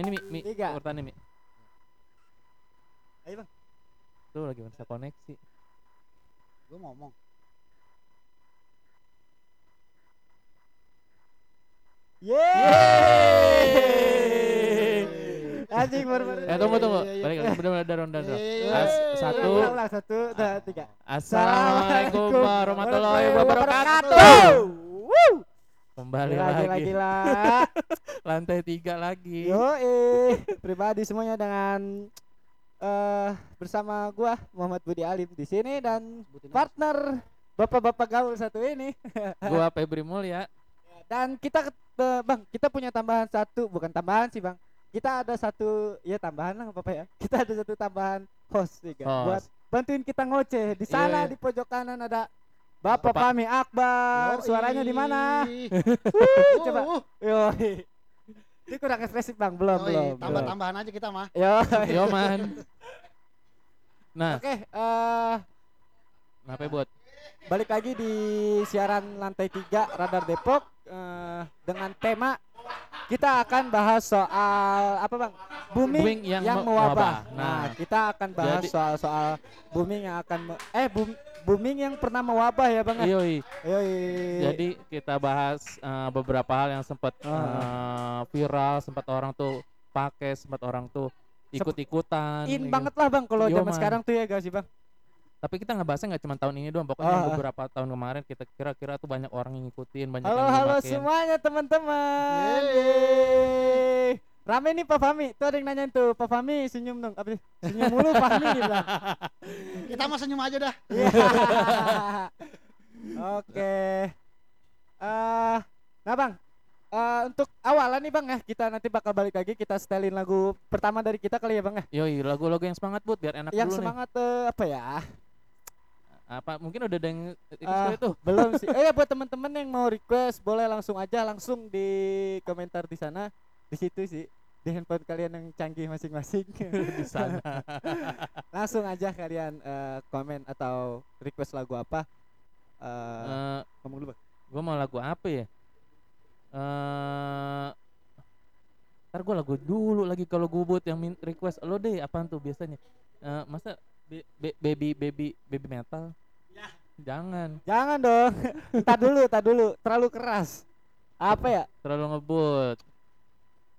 Ini Mi, Mi, Tiga. urutannya Mi. Ayo bang. Tuh lagi bisa koneksi. Gue ngomong. Yeay. Anjing baru baru. Eh tunggu tunggu. iya, iya. Balik lagi benar benar ronda. Iya, iya, iya. As- Yeay. satu. Ulang, satu, tiga. Assalamualaikum warahmatullahi wabarakatuh. Kembali Gila, gila, lagi. gila. Lantai tiga lagi. Yo, eh, pribadi semuanya dengan eh bersama gua Muhammad Budi Alim di sini dan Sebutin partner bapak-bapak gaul satu ini. Gua Febri Mulya. Dan kita eh, Bang, kita punya tambahan satu, bukan tambahan sih, Bang. Kita ada satu ya tambahan lah apa ya? Kita ada satu tambahan host juga Host. buat bantuin kita ngoceh. Di sana iya. di pojok kanan ada Bapak Bapak. Pami Akbar. Yoi. Suaranya di mana? Wuh, coba. wuh. Yo. Ini kurang ekspresif, Bang. Belum, Yoi, belum. belum. Tambah-tambahan aja kita mah. Yo. Yo man. Nah, Oke, eh kenapa buat? balik lagi di siaran lantai 3 Radar Depok eh, dengan tema kita akan bahas soal apa bang booming, Booming yang yang, me- mewabah. mewabah. Nah, Nah, kita akan bahas jadi- soal soal booming yang akan eh boom, booming yang pernah mewabah ya bang. ya? Yoi. Yoi. Jadi kita bahas eh, beberapa hal yang sempat Ah. eh, viral, sempat orang tuh pakai, sempat orang tuh ikut-ikutan. in gitu. banget lah bang kalau zaman man. sekarang tuh ya gak sih bang? Tapi kita ngebahasnya nggak cuma tahun ini doang, pokoknya Ah. beberapa tahun kemarin kita kira-kira tuh banyak orang yang ngikutin, banyak Halo yang halo ngemakin. semuanya teman-teman. Rame nih Pak Fami. Tuh ada yang nanyain tuh, Pak Fami senyum dong. Apa sih? Senyum mulu Fahmi dia bilang. Kita mah senyum aja dah. Iya. Oke. Eh, nah Bang, eh, untuk awalan nih Bang ya, kita nanti bakal balik lagi kita setelin lagu pertama dari kita kali ya Bang ya. Yoi, lagu-lagu yang semangat buat biar enak Yang dulu semangat eh, apa ya? nih. Apa mungkin udah ada yang itu Ah. tuh. Belum sih. Eh ya buat teman-teman yang mau request boleh langsung aja langsung di komentar di sana. Di situ sih di handphone kalian yang canggih masing-masing. di sana. langsung aja kalian eh, komen atau request lagu apa. Eh, Eh, ngomong dulu Bang. gua mau lagu apa ya? Eh Ntar gue lagu dulu lagi kalau gue buat yang request lo deh apaan tuh biasanya Eh masa be- be- baby baby baby metal jangan Jangan dong. Entar dulu, entar dulu. Terlalu keras. Apa ya? terlalu ngebut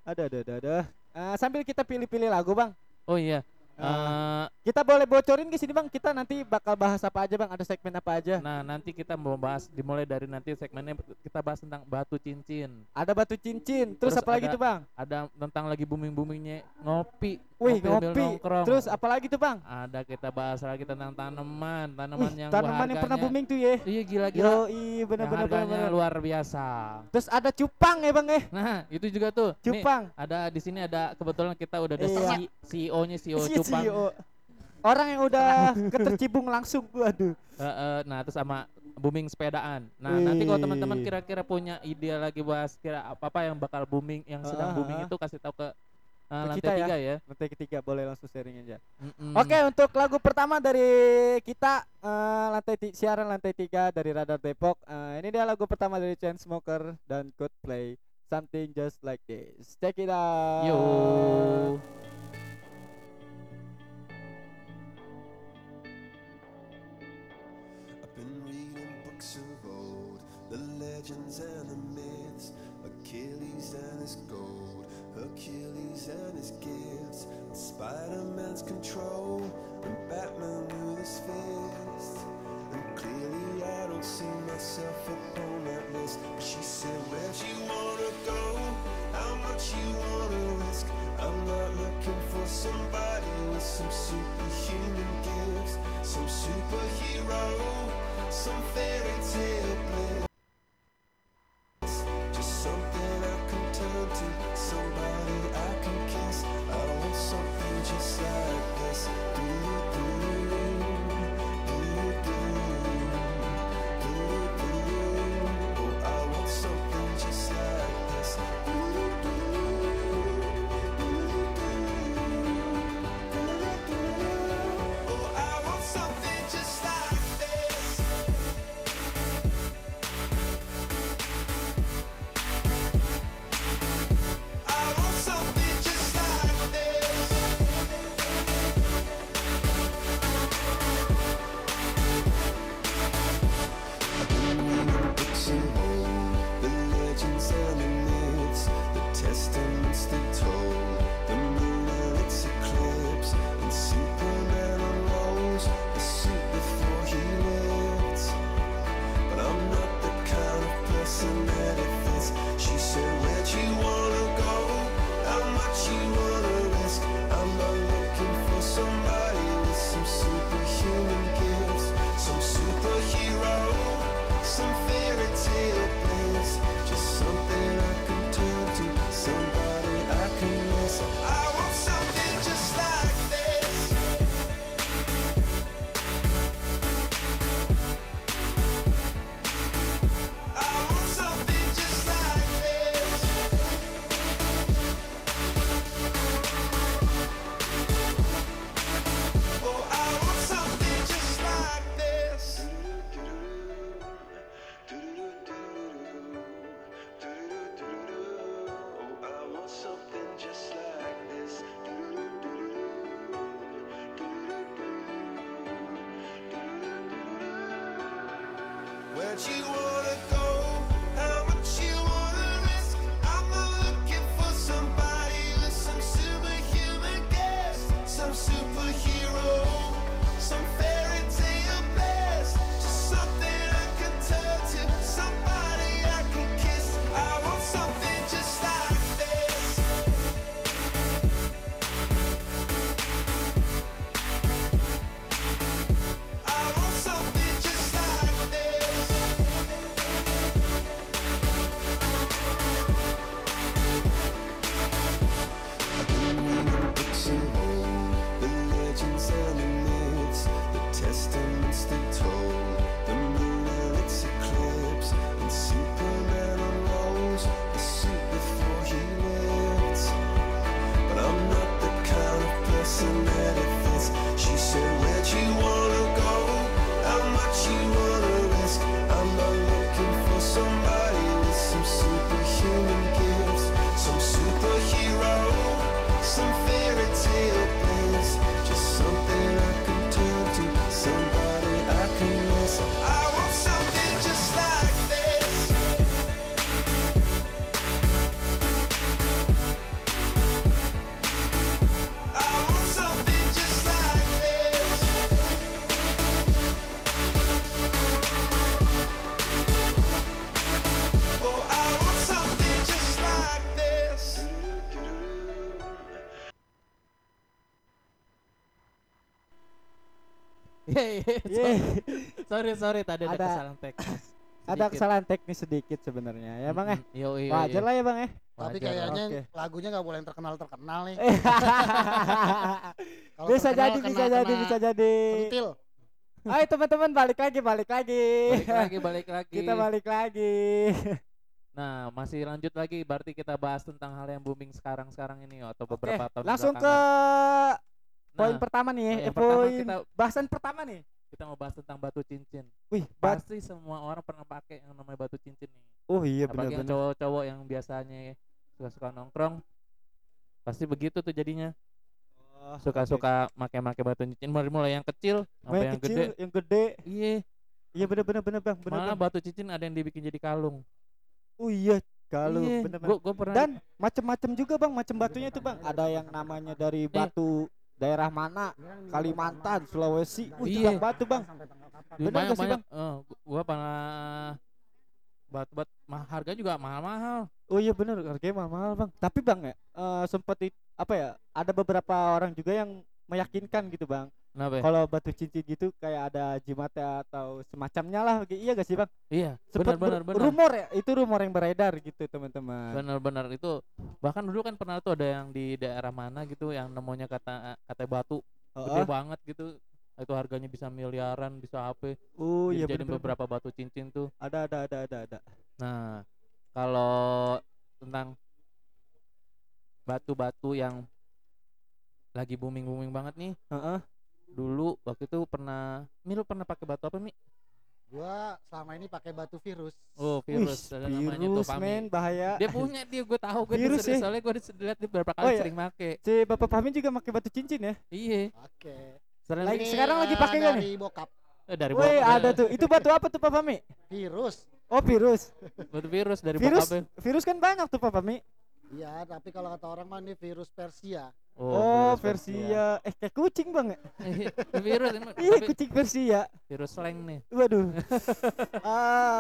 Ada, ada, ada, ada. Eh, sambil kita pilih-pilih lagu, Bang. oh iya Eh, Eh, kita boleh bocorin ke sini, Bang. Kita nanti bakal bahas apa aja, Bang? Ada segmen apa aja? nah nanti kita mau bahas dimulai dari nanti segmennya kita bahas tentang batu cincin Ada batu cincin. Terus, Terus apa lagi tuh, Bang? ada tentang lagi booming boomingnya ngopi Wih, sambil ngopi. nongkrong. Terus apa lagi tuh, Bang? ada kita bahas lagi tentang tanaman tanaman Wih, yang tanaman yang pernah booming tuh ya. iya gila gila Yo, iya bener yang bener bener. harganya bener. luar biasa Terus ada cupang ya, Bang eh. nah itu juga tuh Nih, Cupang. ada di sini ada kebetulan kita udah ada Iya. C- CEO-nya CEO Si Cupang. CEO. Orang yang udah ketercibung langsung, waduh. Eh, eh, nah terus sama booming sepedaan. Nah nanti kalau teman-teman kira-kira punya ide lagi bahas kira apa apa yang bakal booming, yang sedang Ah, booming itu kasih tahu ke Ke lantai kita ya. tiga ya. Nanti ketiga boleh langsung sharing aja. Mm-mm. Oke, untuk lagu pertama dari kita eh, lantai ti- siaran lantai tiga dari Radar Depok. Eh, ini dia lagu pertama dari Chainsmoker dan Coldplay. Something just like this. Check it out. Yo. Legends and the myths, Achilles and his gold, Hercules and his gifts, and Spider-Man's control, and Batman with his fist. And clearly I don't see myself upon that list. But she said, Where'd you wanna go? How much you wanna risk? I'm not looking for somebody with some superhuman gifts, some superhero, some fairy tale bliss. Somebody I can kiss. I want something just like this. Do do Yeay. sorry sorry tadi ada, Ada- kesalahan teknis. Ada kesalahan teknis sedikit sebenarnya ya bang ya. Yo, yo, Wajar yo. lah ya bang ya. Tapi Wajar kayaknya Oke. lagunya nggak boleh yang terkenal terkenal nih. Eh. Bisa terkenal jadi, kena- bisa jadi, kena bisa jadi. Sentil. Ayo teman-teman balik lagi, balik lagi. Balik lagi, balik lagi. Kita balik lagi. Nah, masih lanjut lagi. Berarti kita bahas tentang hal yang booming sekarang-sekarang ini atau Oke, beberapa tahun langsung ke belakangan. Poin Nah, pertama nih. oh, eh, yang pertama poin kita- bahasan pertama nih. kita mau bahas tentang batu cincin. Wih, bat. Pasti semua orang pernah pakai yang namanya batu cincin nih. Oh iya yang benar-benar. cowok-cowok yang biasanya suka-suka nongkrong. Pasti begitu tuh jadinya. Oh, Suka-suka make-make batu cincin dari mulai yang kecil sampai Main yang kecil, gede. yang gede. Iya, Iya benar-benar benar bang, benar malah bang. batu cincin ada yang dibikin jadi kalung. Oh iya, kalau iya, benar-benar. gua, gua pernah Dan macem-macem juga bang, macem batunya itu bang. Ada yang namanya dari batu daerah mana, Kalimantan, Sulawesi. Itu Iya. bang batu bang. Bener banyak gak sih, banyak eh, gu- gua pernah batu-bat mah harga juga mahal-mahal Oh iya benar, harganya mahal-mahal bang. Tapi bang ya, eh, sempet it- apa ya? Ada beberapa orang juga yang meyakinkan gitu bang. Kenapa ya? Kalau batu cincin gitu kayak ada jimatnya atau semacamnya lah. Iya gak sih bang? iya benar benar benar rumor ya, itu rumor yang beredar gitu teman-teman. benar-benar itu bahkan dulu kan pernah tuh ada yang di daerah mana gitu yang nemunya kata kata batu gede Heeh. banget gitu itu harganya bisa miliaran bisa apa Oh iya jadi beberapa batu cincin tuh Ada ada ada ada ada. nah kalau tentang batu-batu yang lagi booming booming banget nih Heeh. Dulu waktu itu pernah Mi lu pernah pakai batu apa Mi? Gua selama ini pakai batu virus. Oh virus ada namanya tuh virus Pami. men bahaya. Dia punya dia gue tahu gue Virus ya? soalnya gue lihat dia beberapa kali Oh, iya. sering make. Si Bapak Fahmi juga pakai batu cincin ya? Iya. Oke. Sering Lagi- sekarang lagi eh, pakai nggak nih? Dari bokap. eh, dari Woi, bokap- ada tuh. Itu batu apa tuh Pak Fahmi? Virus. Oh, virus. Batu virus dari Virus. bokapnya. Virus kan banyak tuh Pak Fahmi. Iya, tapi kalau kata orang mah ini virus Persia. Oh, virus Persia. Eh, kayak kucing Bang ya? Virus emang, Iya, kucing Persia. virus slang nih. Waduh.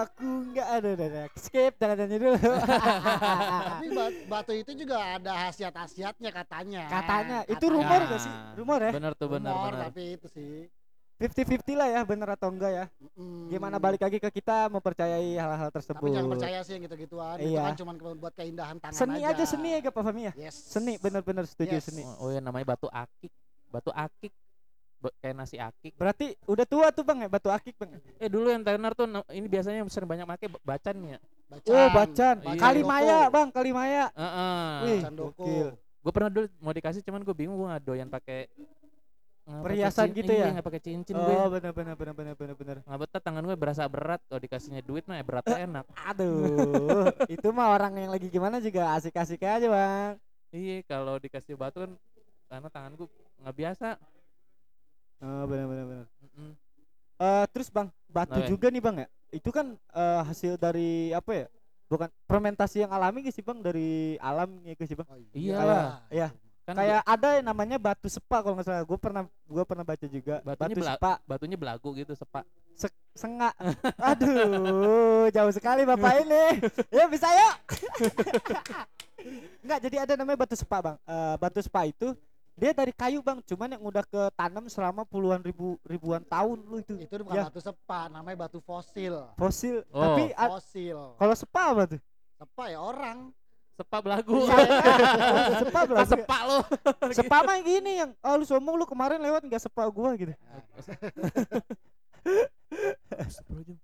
Aku nggak ada ada. Skip jangan nyanyi dulu. tapi ba- batu itu juga ada khasiat-khasiatnya katanya. Katanya itu Katanya. rumor Ya. gak sih? Rumor ya? Bener tuh bener Rumor, bener. tapi itu sih. 50-50 lah ya, bener atau enggak ya? Mm. Gimana balik lagi ke kita mempercayai hal-hal tersebut. Tapi jangan percaya sih yang gitu-gituan. Itu Iya. kan cuma buat keindahan tangan Seni aja. aja seni ya Gak Pak Fahmi ya? Yes. Seni bener-bener setuju Yes. seni. Oh, oh ya namanya batu akik. Batu akik. Kayak nasi akik. Berarti udah tua tuh Bang ya batu akik Bang. Eh dulu yang tenar tuh ini biasanya yang sering banyak make ba- bacan ya. Bacan. Oh, bacan. Iya. Kalimaya, Bang, Kalimaya. Heeh. Wih, Bacan doko. gokil. Gue pernah dulu mau dikasih cuman gue bingung gue nggak doyan pakai pakai Perhiasan cin- gitu iya, ya? nggak pakai cincin gue. Oh, bener bener bener bener bener bener. Nggak betah tangan gue berasa berat kalau dikasihnya duit mah ya beratnya enak. Aduh, itu mah orang yang lagi gimana juga asik-asik aja, Bang. Iya kalau dikasih batu kan karena tangan gue nggak biasa. Oh, bener bener bener. Mm-mm. Eh, terus bang batu Nah, ya. juga nih bang ya itu kan eh, hasil dari apa ya bukan fermentasi yang alami gak sih bang dari alam ya sih bang Oh, Iyalah. Iya. Kan kayak ada yang namanya batu sepa kalau nggak salah gue pernah gue pernah baca juga Batunya batu bela- sepa batunya belagu gitu sepak. sengak aduh jauh sekali bapak ini ya bisa yuk Enggak jadi ada namanya batu sepa bang Eh, batu sepa itu dia dari kayu bang cuman yang udah ketanam selama puluhan ribu ribuan tahun lu itu Itu bukan Ya. batu sepa, namanya batu fosil. fosil Oh. tapi Fosil. kalau sepa apa tuh Sepa ya orang. Sepak belagu. Iya, kan? sepa Ah, belum sepak lo. sepa mah gini yang oh lu sombong lu kemarin lewat nggak sepa gua gitu Astagfirullahaladzim.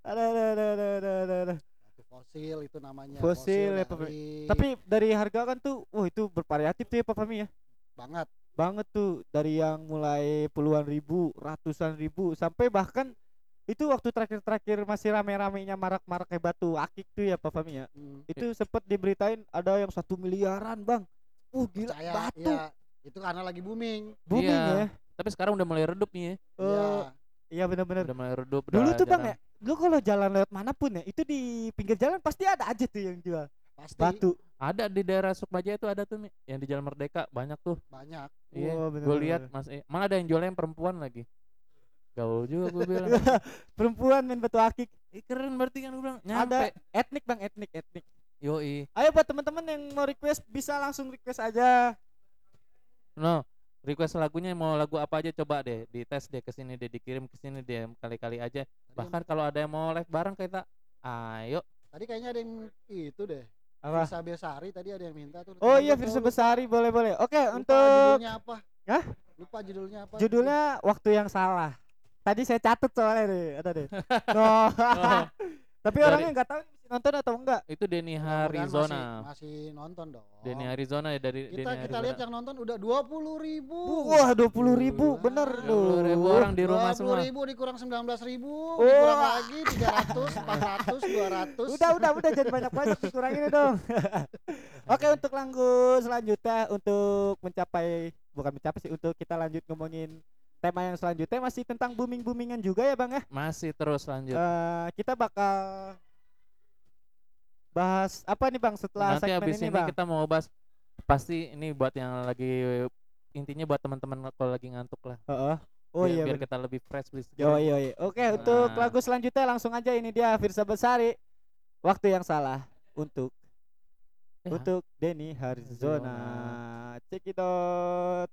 ada ada ada ada ada, ada, ada. Fosil itu namanya. Fosil ya, Pak. dari- tapi dari harga kan tuh wah itu bervariatif tuh ya Pak Fahmi ya banget. banget tuh dari yang mulai puluhan ribu ratusan ribu sampai bahkan itu waktu terakhir-terakhir masih rame-ramenya marak-marak kayak batu akik tuh ya Pak Fahmi ya Hmm. itu sempet diberitain ada yang satu miliaran bang uh gila Percaya, batu ya, itu karena lagi booming. booming Iya. ya Tapi sekarang udah mulai redup nih ya. Eh, Iya. iya benar-benar Udah mulai redup. dulu udah tuh bang jarang. ya lu kalau jalan lewat mana pun ya itu di pinggir jalan pasti ada aja tuh yang jual Pasti batu Ada di daerah Sukmaja itu ada tuh Mi. yang di Jalan Merdeka banyak tuh. banyak. Iya. Wah, gue bener-bener. lihat Mas E. Malah ada yang jualnya yang perempuan lagi. Gaul juga gue bilang. perempuan main batu akik Ih, keren berarti kan gue bilang. ada Nyampe. etnik bang etnik etnik Yoi. ayo buat teman-teman yang mau request bisa langsung request aja No. Request lagunya mau lagu apa aja coba deh dites deh ke sini deh dikirim ke sini deh kali-kali aja. Tadi, Bahkan kalau ada yang mau live bareng kita ayo. tadi kayaknya ada yang itu deh. apa Firsa Besari tadi ada yang minta tuh. oh iya Firsa Besari boleh boleh oke lupa untuk judulnya apa? Hah? Lupa judulnya apa? judulnya waktu yang salah tadi saya catat soalnya deh ada deh no Oh, tapi Dari- orangnya nggak tahu nonton atau enggak itu Denny Harizona. Masih, masih nonton dong. Denny Arizona ya dari kita Denny kita Arizona. lihat yang nonton udah dua puluh ribu. wah dua puluh ribu Wah. bener 20 loh ribu orang di rumah Dua semua. ribu dikurang sembilan belas ribu, Wah. dikurang lagi tiga ratus, empat ratus, dua ratus. udah udah udah jadi banyak banyak dikurangin dong oke untuk lagu selanjutnya untuk mencapai bukan mencapai sih untuk kita lanjut ngomongin tema yang selanjutnya masih tentang booming boomingan juga ya bang ya Masih terus lanjut. Eh, kita bakal bahas apa nih bang setelah Nanti segmen habis ini, ini, bang kita mau bahas pasti ini buat yang lagi intinya buat teman-teman kalau lagi ngantuk lah. Heeh. oh biar, iya biar bener. kita lebih fresh please. Yo, yo, yo. Oke, untuk Nah. lagu selanjutnya langsung aja ini dia Firsa Besari. Waktu yang salah untuk Eh, untuk Denny Harizona. Check it out.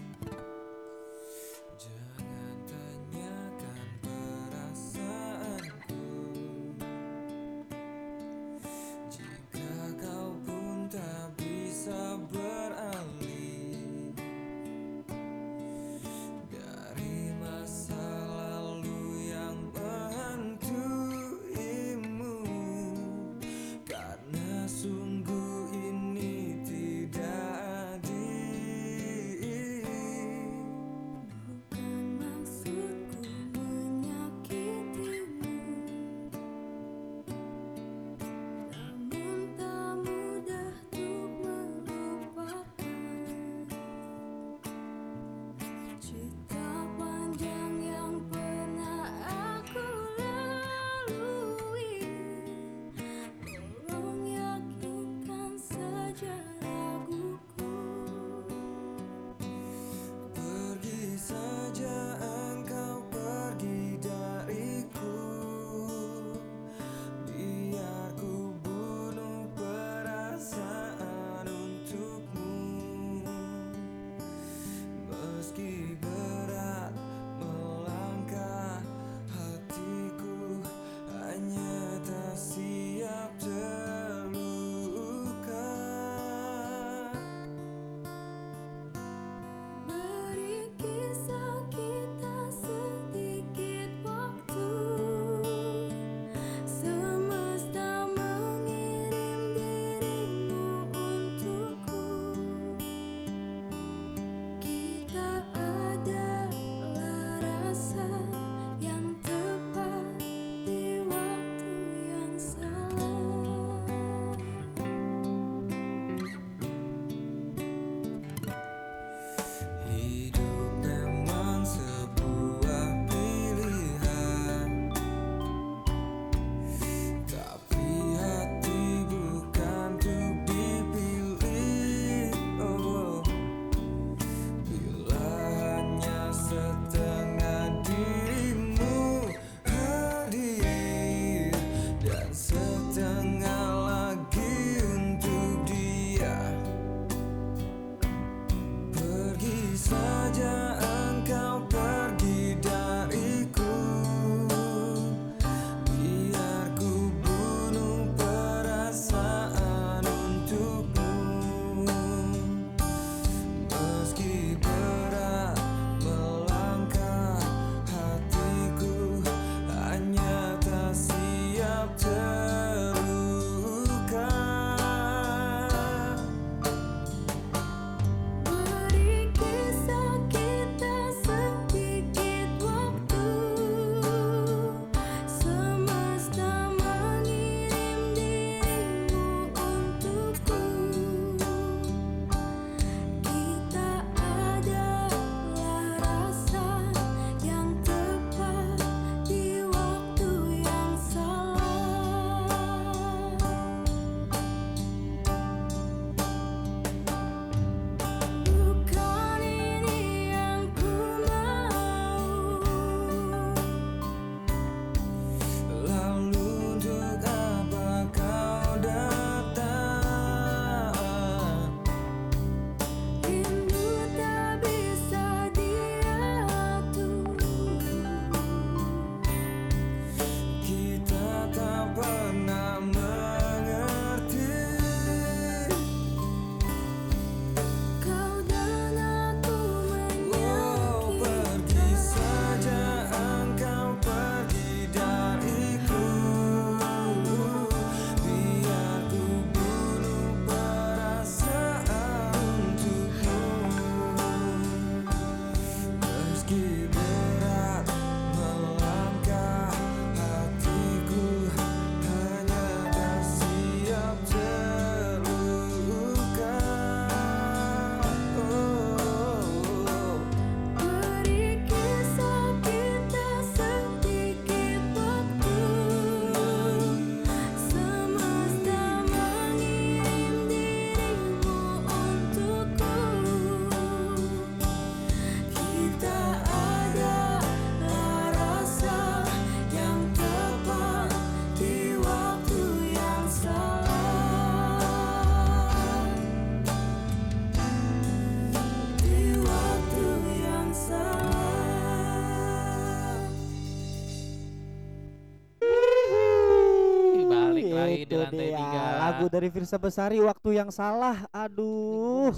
lagu dari Firsa Besari waktu yang salah. Aduh.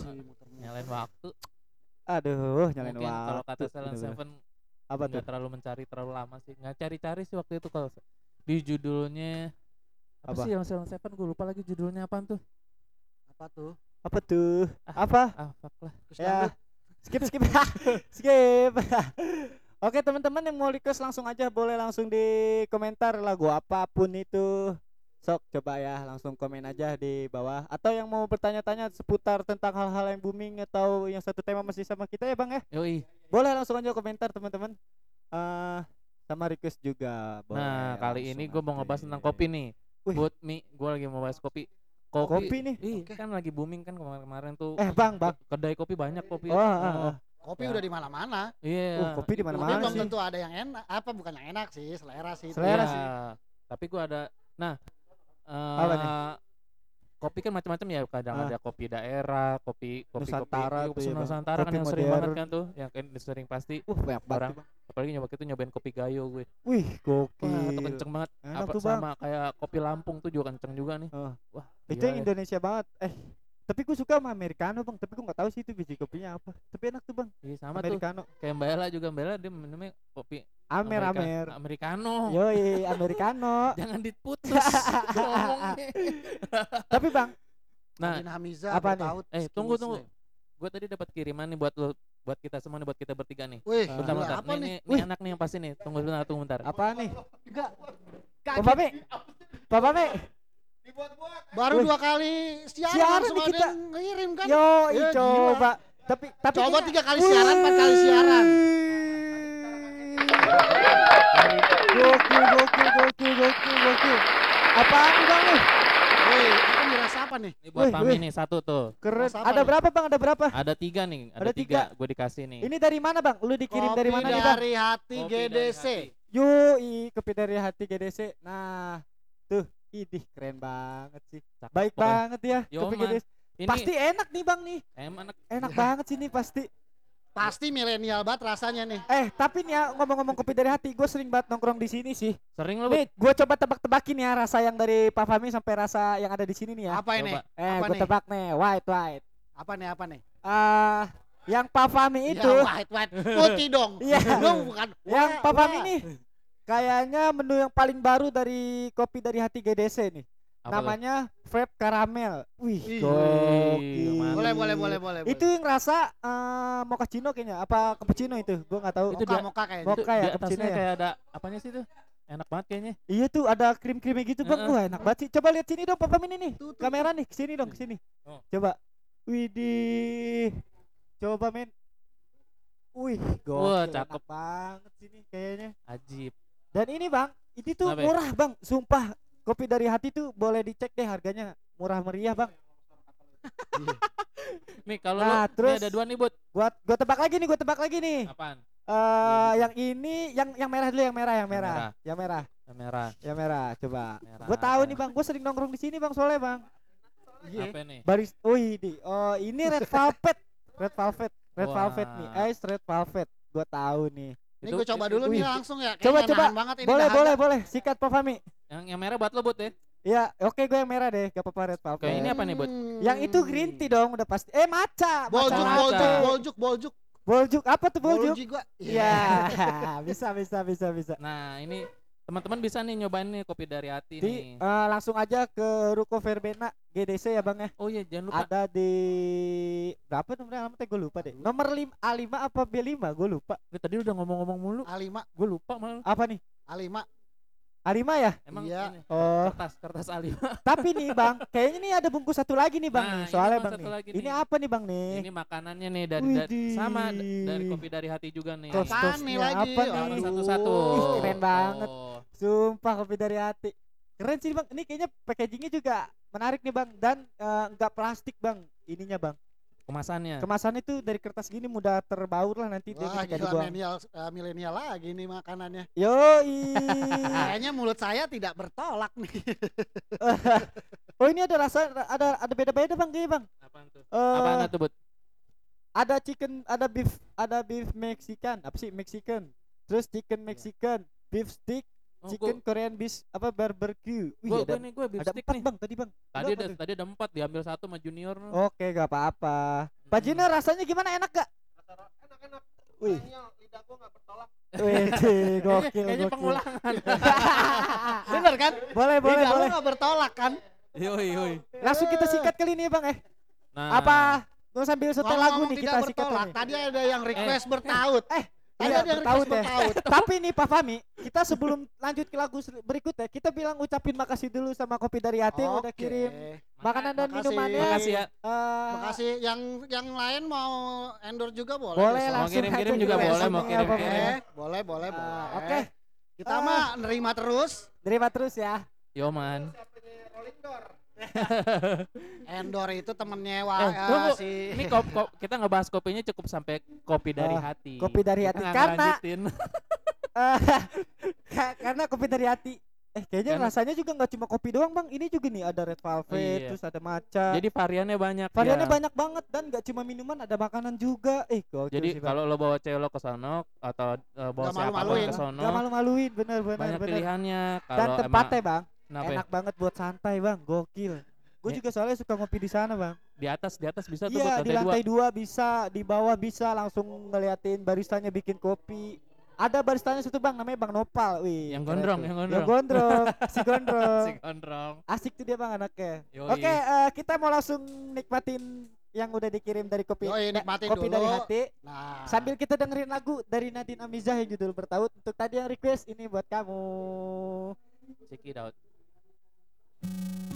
Nyalain waktu. Aduh, nyalain Mungkin waktu. kalau kata Silent. Seven apa tuh? nggak terlalu mencari terlalu lama sih. Nggak cari-cari sih waktu itu kalau di judulnya apa, Apa? sih yang Silent Seven gue lupa lagi judulnya apaan tuh. Apa tuh? Apa tuh? Ah. Apa? Ah, fuck lah. Ya. Skip skip. skip. Oke, teman-teman yang mau request langsung aja boleh langsung di komentar lagu apa pun itu. Sok coba ya langsung komen aja di bawah atau yang mau bertanya-tanya seputar tentang hal-hal yang booming atau yang satu tema masih sama kita ya Bang ya. Yoi. Boleh langsung aja komentar teman-teman. Eh sama request juga. Boleh, Nah, kali ini gue mau ngebahas tentang kopi nih. Wih. Buat mie, gue lagi mau bahas kopi. Kopi nih. Ih, Oke. kan lagi booming kan kemarin-kemarin tuh. Eh, Bang, Bang. ke- Kedai kopi banyak kopi. Oh, ah, ah. Kopi Ya. udah di mana-mana. Iya. Uh, kopi di Tapi mana-mana belum sih. tentu ada yang enak. Apa bukan yang enak sih, selera sih. Selera Iya, sih. Tapi gua ada nah eh Apa nih? kopi kan macam-macam ya kadang Ah. ada kopi daerah kopi kopi Nusantara kopi, tuh ya, Bang. Nusantara kan Kopi yang sering banget kan tuh yang kan sering pasti Uh, banyak. Orang- Bang. apalagi nyoba itu nyobain kopi gayo gue Wih, gokil. wah itu kenceng banget Enak apa tuh, Bang. sama kayak kopi Lampung tuh juga kenceng juga nih Oh. wah Itu yang ya. Indonesia banget. Eh, tapi gue suka sama americano bang. Tapi gue nggak tahu sih itu biji kopinya apa. Tapi enak tuh bang. Iya, sama tuh americano. kayak Mbak Ella juga Mbak Ella dia minumnya kopi Amer Amerika- amer. Americano Yoi, americano. jangan diputus ngomongnya tapi bang, nah Hamiza apa nih? eh tunggu tunggu gue tadi dapat kiriman nih buat lo buat kita semua nih buat kita bertiga nih Wih, bentar bentar apa nih, nih? nih, anak nih yang pasti nih tunggu bentar tunggu bentar apa nih? Enggak. Papa Mi, Papa Baru dua kali siaran, Siaran langsung kita. ngirim kan. Yo, Ya, coba. Tapi tapi Coba tiga kali siaran, empat kali siaran. Gokil, gokil, gokil, gokil, gokil. Apaan nih bang nih? Wih, itu apa nih? ini buat Pami nih satu tuh Keren. Apa Ada nih? berapa bang? Ada berapa? ada tiga nih ada, Ada tiga, tiga. gue dikasih nih Ini dari mana bang? Lu dikirim dari Kopi mana nih bang? dari hati Kopi dari GDC. hati. Yoi, kopi dari hati GDC. Nah, idih keren banget sih. Cakep Baik pokoknya. banget ya, Yo, ini Pasti enak nih bang nih, enak enak banget sih nih pasti. Pasti milenial banget rasanya nih. Eh, tapi nih ya ngomong-ngomong kopi dari hati, gue sering banget nongkrong di sini sih. sering lo Nih, gue coba tebak-tebakin ya rasa yang dari Pak Fahmi sampai rasa yang ada di sini nih ya. Apa ini? Eh, apa gue tebak nih, white white. Apa nih? Apa nih? Ah, yang Pak Fahmi itu, Ya, white, white. Putih dong. Iya. Bukan. yang Pak Fahmi nih, kayaknya menu yang paling baru dari kopi dari hati GDC nih. Apa namanya frappe caramel. Wih, Ih, gokil. Boleh, boleh, boleh, boleh. Itu yang rasa eh mochaccino kayaknya, apa cappuccino itu? Gua nggak tahu. Itu dia- moka kayaknya. Itu ya, di cappuccino atasnya ya? kayak ada apanya sih tuh enak banget kayaknya Iya tuh ada krim-krimnya gitu bang. Wah enak banget sih. Coba lihat sini dong Papa ini. Tuh, tuh, Kamera nih, ke sini dong, ke sini. Oh. Coba. Widih. Coba men. Wih, gokil. Wah, enak cakep. banget sini kayaknya. ajib Dan ini bang, ini tuh Kenapa ya? murah bang. Sumpah, kopi dari hati tuh boleh dicek deh harganya. Murah meriah bang. nih kalau Nah, terus- ada dua nih buat Gua gua tebak lagi nih, gua tebak lagi nih. apaan Eh, yang ini, yang yang merah dulu, yang merah, yang Yang merah, yang merah, yang merah yang merah. Coba. Merah. Gue tahu nih bang, gue sering nongkrong di sini bang soalnya bang. Iya. apa nih Baris, oh ini, oh ini red velvet, red velvet, red Wah. velvet nih, ice red velvet. Gue tahu nih. Ini gue coba dulu nih langsung ya. Coba, Kayaknya coba. nahan banget ini boleh, dahaga. boleh, boleh. Sikat Pak Fami. yang yang merah buat lo buat ya Ya, oke gue yang merah deh, gak apa-apa red velvet. Kayak ini apa nih, Bud? Hmm. Yang itu green tea dong, udah pasti. Eh maca, Boljuk, maca boljuk, boljuk, boljuk. Boljuk, apa tuh boljuk? Boljuk gua. Iya, bisa, bisa, bisa, bisa. nah ini teman-teman bisa nih nyobain nih kopi dari hati Di, nih. eh, langsung aja ke Ruko Verbena GDC ya bang ya. oh iya jangan lupa. Ada di berapa nomornya alamatnya gue lupa deh. Nomor lim A5 apa B5 gue lupa. Gue tadi udah ngomong-ngomong mulu. A5, gue lupa malah apa nih? A5. A5 ya? Emang Iya. ini, oh. kertas kertas Ali tapi nih bang kayaknya nih ada bungkus satu lagi nih bang Nah, nih ini soalnya bang bang satu nih. lagi ini nih. apa nih bang nih? Ini makanannya nih dari, dari sama dari kopi dari hati juga nih. Tos- tosnya nih lagi? apa nih? satu-satu. Ih, keren banget. Oh. sumpah kopi dari hati. Keren sih bang. Ini kayaknya packagingnya juga menarik nih bang. Dan eh, nggak plastik bang ininya bang kemasannya. Kemasannya tuh dari kertas gini mudah terbaur lah nanti dia Wah, ketika dibuang milenial, eh, milenial lagi nih makanannya. yoi. Kayaknya mulut saya tidak bertolak nih. oh ini ada rasa ada ada beda-beda bang kayaknya bang. Apaan tuh? Apaan tuh bud? ada chicken ada beef ada beef Mexican apa sih Mexican? Terus chicken Mexican beef stick Oh, chicken Korean beef apa barbecue. Wih, Gue ada, gue nih gue beef ada stick empat nih. bang tadi bang. Tadi ada tadi ada empat diambil satu sama junior. Oke gak apa-apa. Pak Hmm. Junior rasanya gimana enak gak? Enak-enak. Wih. lidah gua nggak bertolak. Wih, gokil, Kayaknya gokil. pengulangan. Bener kan? boleh, boleh, lidah boleh. lu nggak bertolak kan? Yoi yoi. Langsung kita sikat kali ini bang eh. Nah, Apa? Mau sambil setel lagu nih kita sikat bertolak. nih. Tadi ada yang request bertaut. Eh, Tadi iya, ada yang bertaut request ya. Tapi nih Pak Fami, kita sebelum lanjut ke lagu berikutnya, kita bilang ucapin makasih dulu sama kopi dari hati yang udah kirim makanan dan Makasih. minumannya. Makasih ya. Eh, Makasih yang yang lain mau endorse juga boleh. Boleh besok. Mau kirim-kirim juga boleh, mau kirim-kirim. Bang. boleh, boleh, Ah, boleh. Oke, Kita Ah. mah nerima terus. terima terus ya. Yo man. Endor itu temennya Eh, wah tunggu. si Ini kop, kop, kita ngebahas kopinya cukup sampai kopi dari Ah, hati. kopi dari Kita hati. nggak Karena-. Eh, ka- karena kopi dari hati. Eh, kayaknya Kan- rasanya juga nggak cuma kopi doang bang. Ini juga nih ada red velvet, Iya. terus ada matcha. Jadi variannya banyak. Variannya ya. banyak banget dan nggak cuma minuman, ada makanan juga. Eh, gokil Jadi sih, kalau lo bawa cewek lo ke sono atau uh, bawa malu-maluin. ke sono, Nggak malu-maluin, bener bener banyak bener. pilihannya. Dan Kalau emang tempatnya bang, kenapa ya? enak banget buat santai bang, gokil. Gue Ya. juga soalnya suka ngopi di sana bang. di atas di atas bisa tuh Iya di lantai dua. dua bisa, di bawah bisa langsung ngeliatin baristanya bikin kopi. Ada baristanya satu bang, namanya Bang Nopal. Wih, Yang gondrong, yang Yang gondrong. gondrong, si gondrong. Si gondrong. Asik tuh dia bang anaknya. Yoi. Oke, eh, kita mau langsung nikmatin yang udah dikirim dari kopi Yoi, nikmatin kopi dari dulu. hati. Nah, Sambil kita dengerin lagu dari Nadine Amizah yang judul bertaut. Untuk tadi yang request ini buat kamu. Check it out. Thank you.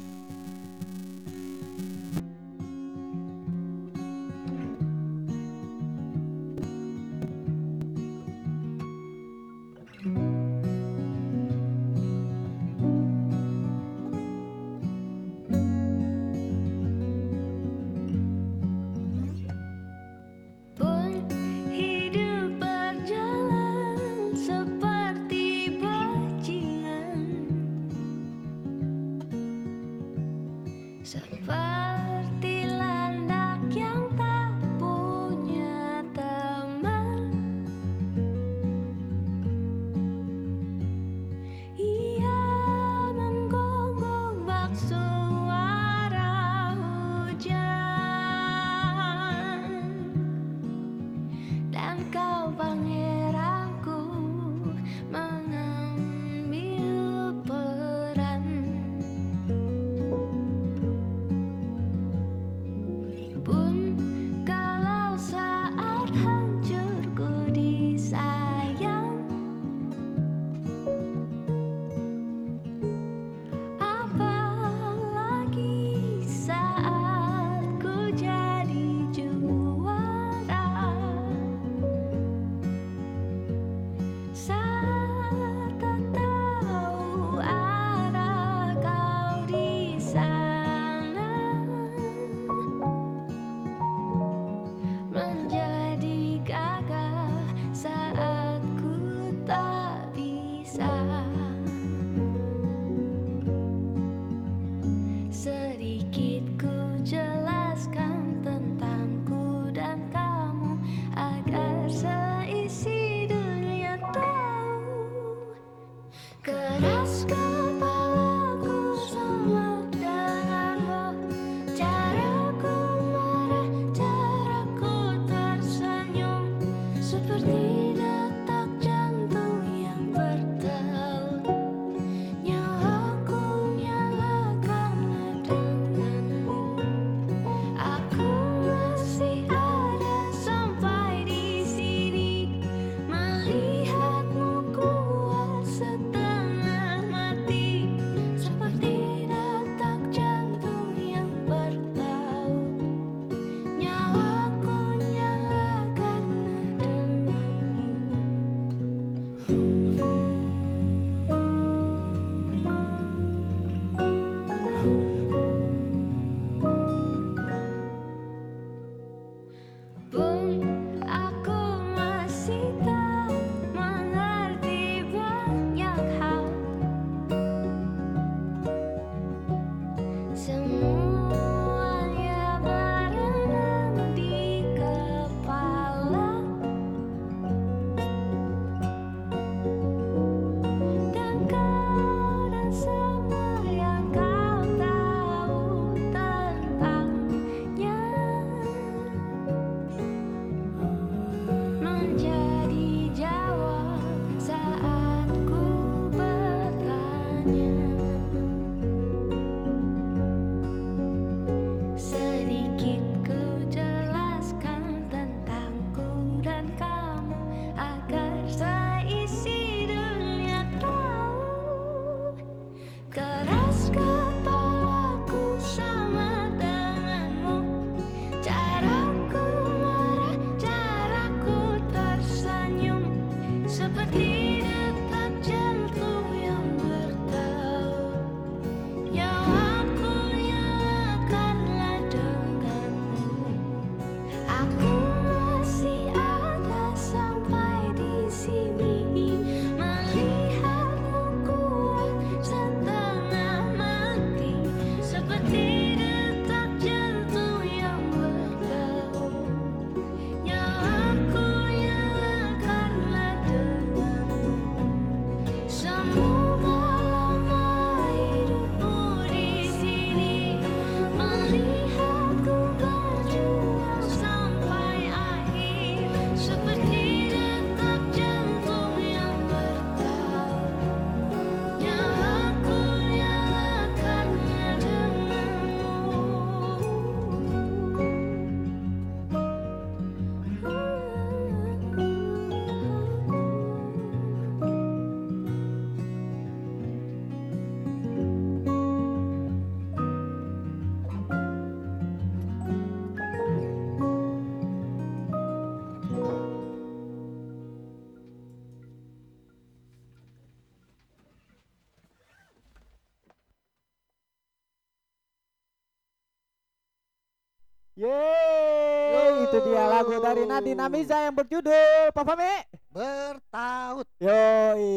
Itu dia lagu dari Nadine Amiza yang berjudul Papa Me. Bertaut. Yoi.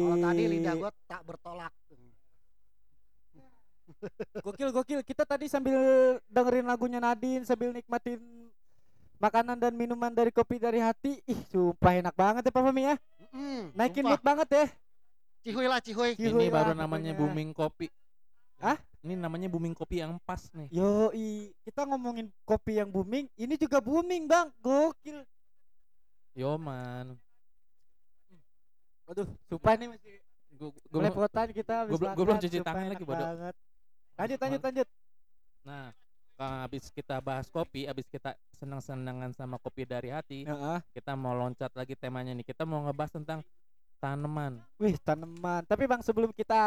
Kalau tadi lidah gua tak bertolak. Gokil gokil. Kita tadi sambil dengerin lagunya Nadine sambil nikmatin makanan dan minuman dari kopi dari hati. Ih, sumpah enak banget ya Papa Mi ya. Mm, Naikin sumpah. mood banget ya. Cihuy lah cihuy. Cihuy Ini baru namanya booming kopi. Hah? Ini namanya booming kopi yang pas nih. Yoi, kita ngomongin kopi yang booming, ini juga booming, Bang. Gokil. Yo man. Aduh, sumpah nih masih Gua, gua, kita habis gua belum- gua belum makan, cuci tangan lagi, bodoh. banget. Lanjut, lanjut, lanjut. nah, habis kita bahas kopi, habis kita senang-senangan sama kopi dari hati, Heeh. kita mau loncat lagi temanya nih. Kita mau ngebahas tentang tanaman. Wih, tanaman. Tapi Bang, sebelum kita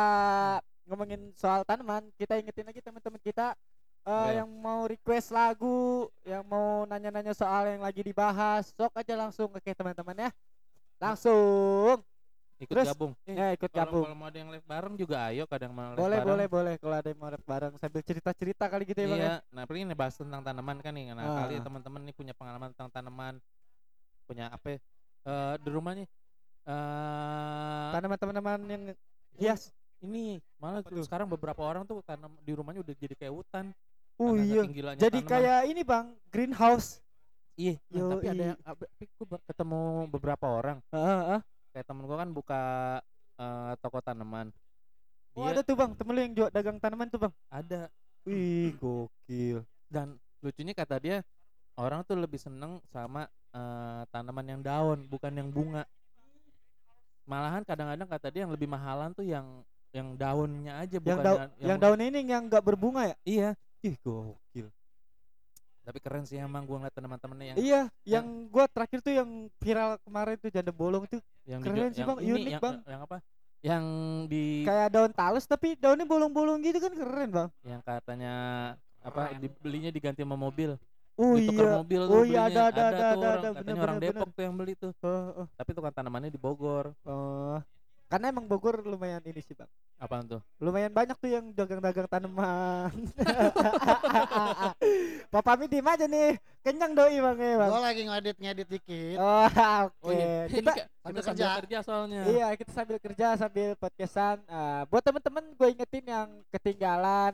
ngomongin soal tanaman, kita ingetin lagi teman-teman kita eh, Ya. yang mau request lagu, yang mau nanya-nanya soal yang lagi dibahas, sok aja langsung ke teman-teman ya. Langsung Ikut Terus, gabung. ya ikut Kalau gabung. kalau mau ada yang live bareng juga ayo, kadang mau live Boleh, bareng. boleh, boleh. Kalau ada yang mau rap bareng sambil cerita-cerita kali gitu ya, Bang. ya? Iya, nah paling ini bahas tentang tanaman kan nih. Nah, Ah. kali teman-teman nih punya pengalaman tentang tanaman, punya apa? ya, eh di rumah nih. eh Tanaman-tanaman yang hias. Ini malah Apa tuh? sekarang beberapa orang tuh tanam di rumahnya udah jadi kayak hutan. Oh iya. Jadi tanaman. kayak ini, Bang, greenhouse. iya, nah, tapi ada Yoi. yang gua ba- ketemu beberapa orang Heeh, heeh. kayak temen gua kan buka eh, toko tanaman. Oh, Dia ada tuh, Bang. Temen lu yang jual dagang tanaman tuh, Bang. ada Wih, gokil. dan lucunya kata dia orang tuh lebih seneng sama eh, tanaman yang daun bukan yang bunga malahan kadang-kadang kata dia yang lebih mahalan tuh yang yang daunnya aja Yang bukan daun yang, yang daun ini yang enggak berbunga ya? iya Ih, gokil. tapi keren sih emang gua ngeliat teman-temannya yang Iya, yang gua terakhir tuh yang viral kemarin tuh janda bolong tuh yang keren di, sih, yang Bang. ini, Unik, yang, Bang. yang apa yang di kayak daun talus tapi daunnya bolong-bolong gitu kan keren, Bang. yang katanya apa dibelinya diganti sama mobil Oh ditukar iya. mobil Oh tuh iya, belinya. ada, ada, ada, tuh ada, orang, ada, katanya bener, orang bener, Depok tuh yang beli tuh Oh, oh, tapi tukang tanamannya di Bogor oh. Karena emang Bogor lumayan ini sih, Bang. apaan tuh Lumayan banyak tuh yang dagang-dagang tanaman. Papa Mi diem aja nih. Kenyang doi Bang ya, Bang. Gua lagi ngedit-ngedit dikit. Oh, oke. oh iya Kita sambil kita sambil kerja. kerja soalnya Iya, kita sambil kerja sambil podcastan. Ah, buat temen-temen gue ingetin yang ketinggalan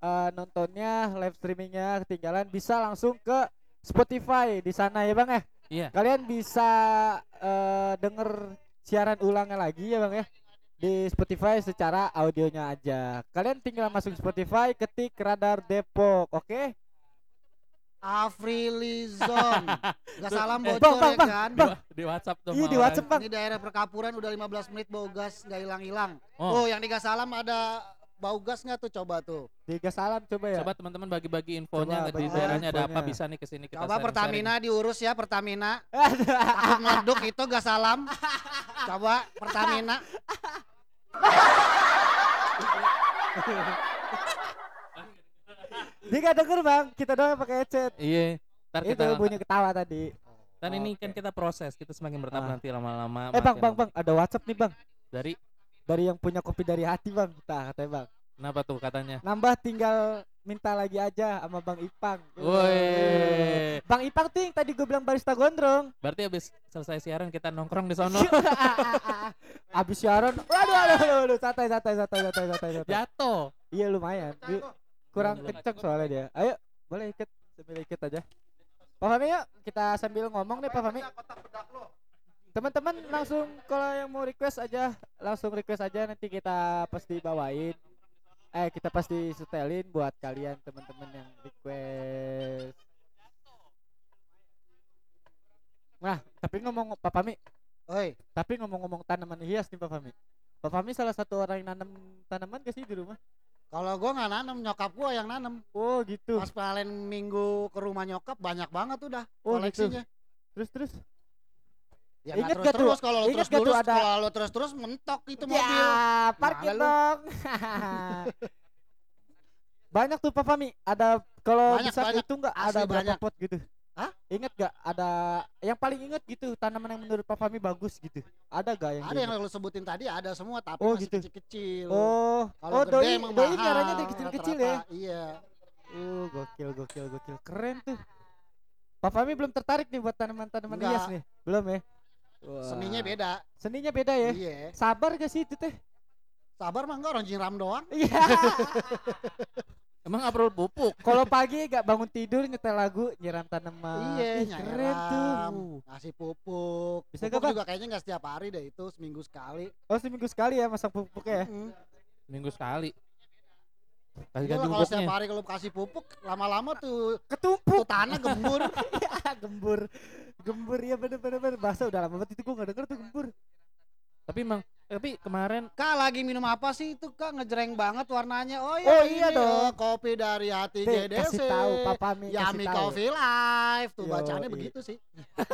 eh, nontonnya, live streamingnya ketinggalan, bisa langsung ke Spotify di sana ya bang ya. Iya. Kalian bisa eh, denger siaran ulangnya lagi ya bang ya di Spotify secara audionya aja. Kalian tinggal masuk Spotify, ketik Radar Depok, oke? Afrilizon. Gak salam bocor Bang, bang, ya bang, kan. di, wa- di WhatsApp tuh Iya di. WhatsApp bang. Ini daerah perkapuran udah 15 menit bau gas gak hilang-hilang. Oh. Oh, yang di Gasalam ada bau gas nggak tuh coba tuh. Tiga salam coba ya. Coba teman-teman bagi-bagi infonya Coba di daerahnya ada apa bisa nih ke sini kita Coba. Pertamina diurus ya Pertamina. Meleduk itu Gasalam. Coba Pertamina. Dia gak denger bang, kita doang pakai headset. Iya. Ntar Itu kita bunyi ketawa tadi. dan ini kan Oke. kita proses, kita semakin bertambah Ah. nanti lama-lama. Eh bang, bang, bang, ada WhatsApp nih bang. Dari Dari yang punya kopi dari hati bang, kita katanya bang. kenapa tuh katanya? Nambah tinggal minta lagi aja sama bang Ipang. Woi. Bang Ipang tuh yang tadi gue bilang barista gondrong. Berarti habis selesai siaran kita nongkrong di sono. Abis siaran, waduh, waduh, waduh, waduh, santai, santai, santai, santai, santai. Jatuh. Iya lumayan. Di- kurang kenceng soalnya dia. Ayo, boleh ikut, sambil ikut aja. Pak Fami yuk, kita sambil ngomong nih Pak Fami. Teman-teman langsung kalau yang mau request aja, langsung request aja nanti kita pasti bawain. Eh, kita pasti setelin buat kalian teman-teman yang request. Nah, tapi ngomong Pak Fami, Oi, tapi ngomong-ngomong tanaman hias nih Pak Fami. Pak Fami salah satu orang yang nanam tanaman gak sih di rumah? kalau gua nggak nanam, nyokap gua yang nanam. Oh gitu. Pas paling minggu ke rumah nyokap banyak banget udah Oh, gitu. koleksinya. Terus terus. Ya Ingat gak terus kalau lu terus terus ada- kalau lu terus terus mentok itu mobil. Ya, parkir dong. banyak tuh Pak Fami. Ada kalau bisa banyak. itu enggak ada berapa banyak. pot gitu? Hah? Ingat gak ada yang paling ingat gitu tanaman yang menurut Pak Fami bagus gitu? Ada gak yang Ada yang lu sebutin tadi ada semua tapi Oh, masih gitu. kecil-kecil. Oh, Kalau oh gede doi emang doi nyaranya dari kecil-kecil ya. Iya. Uh, gokil, gokil, gokil. Keren tuh. Pak Fahmi belum tertarik nih buat tanaman-tanaman hias nih? Belum ya? Wah. Seninya beda. Seninya beda ya? Iya. Sabar gak sih itu teh? Sabar mah enggak orang jiram doang. Iya. Emang nggak perlu pupuk. Kalau pagi gak bangun tidur nyetel lagu nyiram tanaman. Iya, Ih, keren tuh. ngasih pupuk. Bisa pupuk gak, juga kayaknya nggak setiap hari deh itu seminggu sekali. Oh seminggu sekali ya masang pupuknya ya? Mm. Minggu sekali. Kasih Iya ganti kalau setiap hari kalau kasih pupuk lama-lama tuh Ketumpuk. tuh tanah gembur. Ya, gembur. Gembur ya bener bener bener. Bahasa udah lama banget itu gua gak denger tuh gembur. Tapi emang tapi kemarin Kak lagi minum apa sih itu Kak ngejreng banget warnanya. Oh iya, Oh, iya ini, dong. oh, kopi dari hati Deh, GDC. kasih tahu Papa Mi tahu. Coffee Live tuh Yoi. bacaannya begitu sih.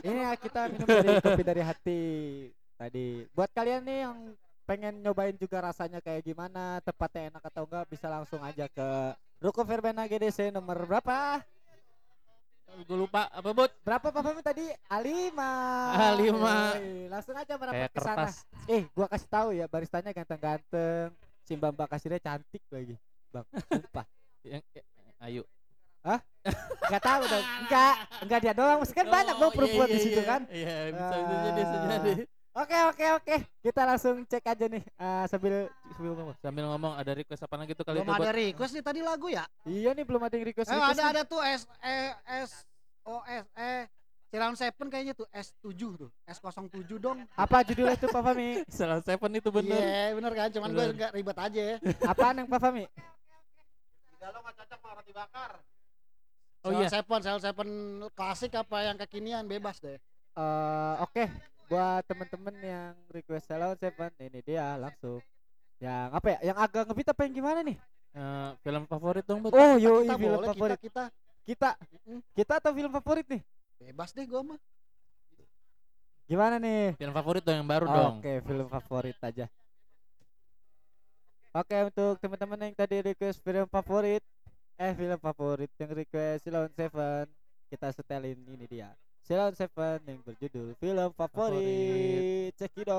Ini ya kita minum dari kopi dari hati tadi. Buat kalian nih yang pengen nyobain juga rasanya kayak gimana, tempatnya enak atau enggak bisa langsung aja ke Ruko Verbena GDC nomor berapa? gue lupa apa bud Berapa Pak Fahmi tadi? A5. A5. Yoi, Langsung aja merapat ke sana. Eh, gua kasih tahu ya, baristanya ganteng-ganteng. Si Mbak kasirnya cantik lagi. Bang, sumpah. Yang, eh, ayo. Enggak tahu dong. Enggak, enggak dia doang. Mesti kan banyak dong Oh, iya, perempuan iya, di situ iya. kan. Iya bisa bisa jadi bisa Ah. jadi. Oke oke oke, kita langsung cek aja nih eh, sambil sambil ngomong. Sambil ngomong ada request apa lagi tuh kali Belum itu ada Bud? request nih tadi lagu ya? Iya nih belum ada yang request. Eh request ada nih. ada tuh S E S O S eh Silang Seven kayaknya tuh S7 tuh. S07 dong. Apa judulnya tuh Pak Fami? Salah seven itu bener. Iya, bener kan? Cuman gue enggak ribet aja ya. Apaan yang Pak Fami? Kalau nggak cocok sama roti bakar. Oh iya. Seven, Sel Seven klasik apa yang kekinian bebas deh. Eh, oke, buat temen-temen yang request Salon Seven, ini dia langsung. Yang apa ya? Yang agak ngebit apa yang gimana nih? Eh, film favorit dong bud. Oh, yo kita film boleh favorit. kita kita Kita, kita atau film favorit nih? bebas deh gue mah. Gimana nih? Film favorit dong yang baru dong. Oke, film favorit aja. Oke, untuk teman-teman yang tadi request film favorit, eh film favorit yang request Silon Seven, kita setelin ini dia. Silon Seven yang berjudul film favorit. Check it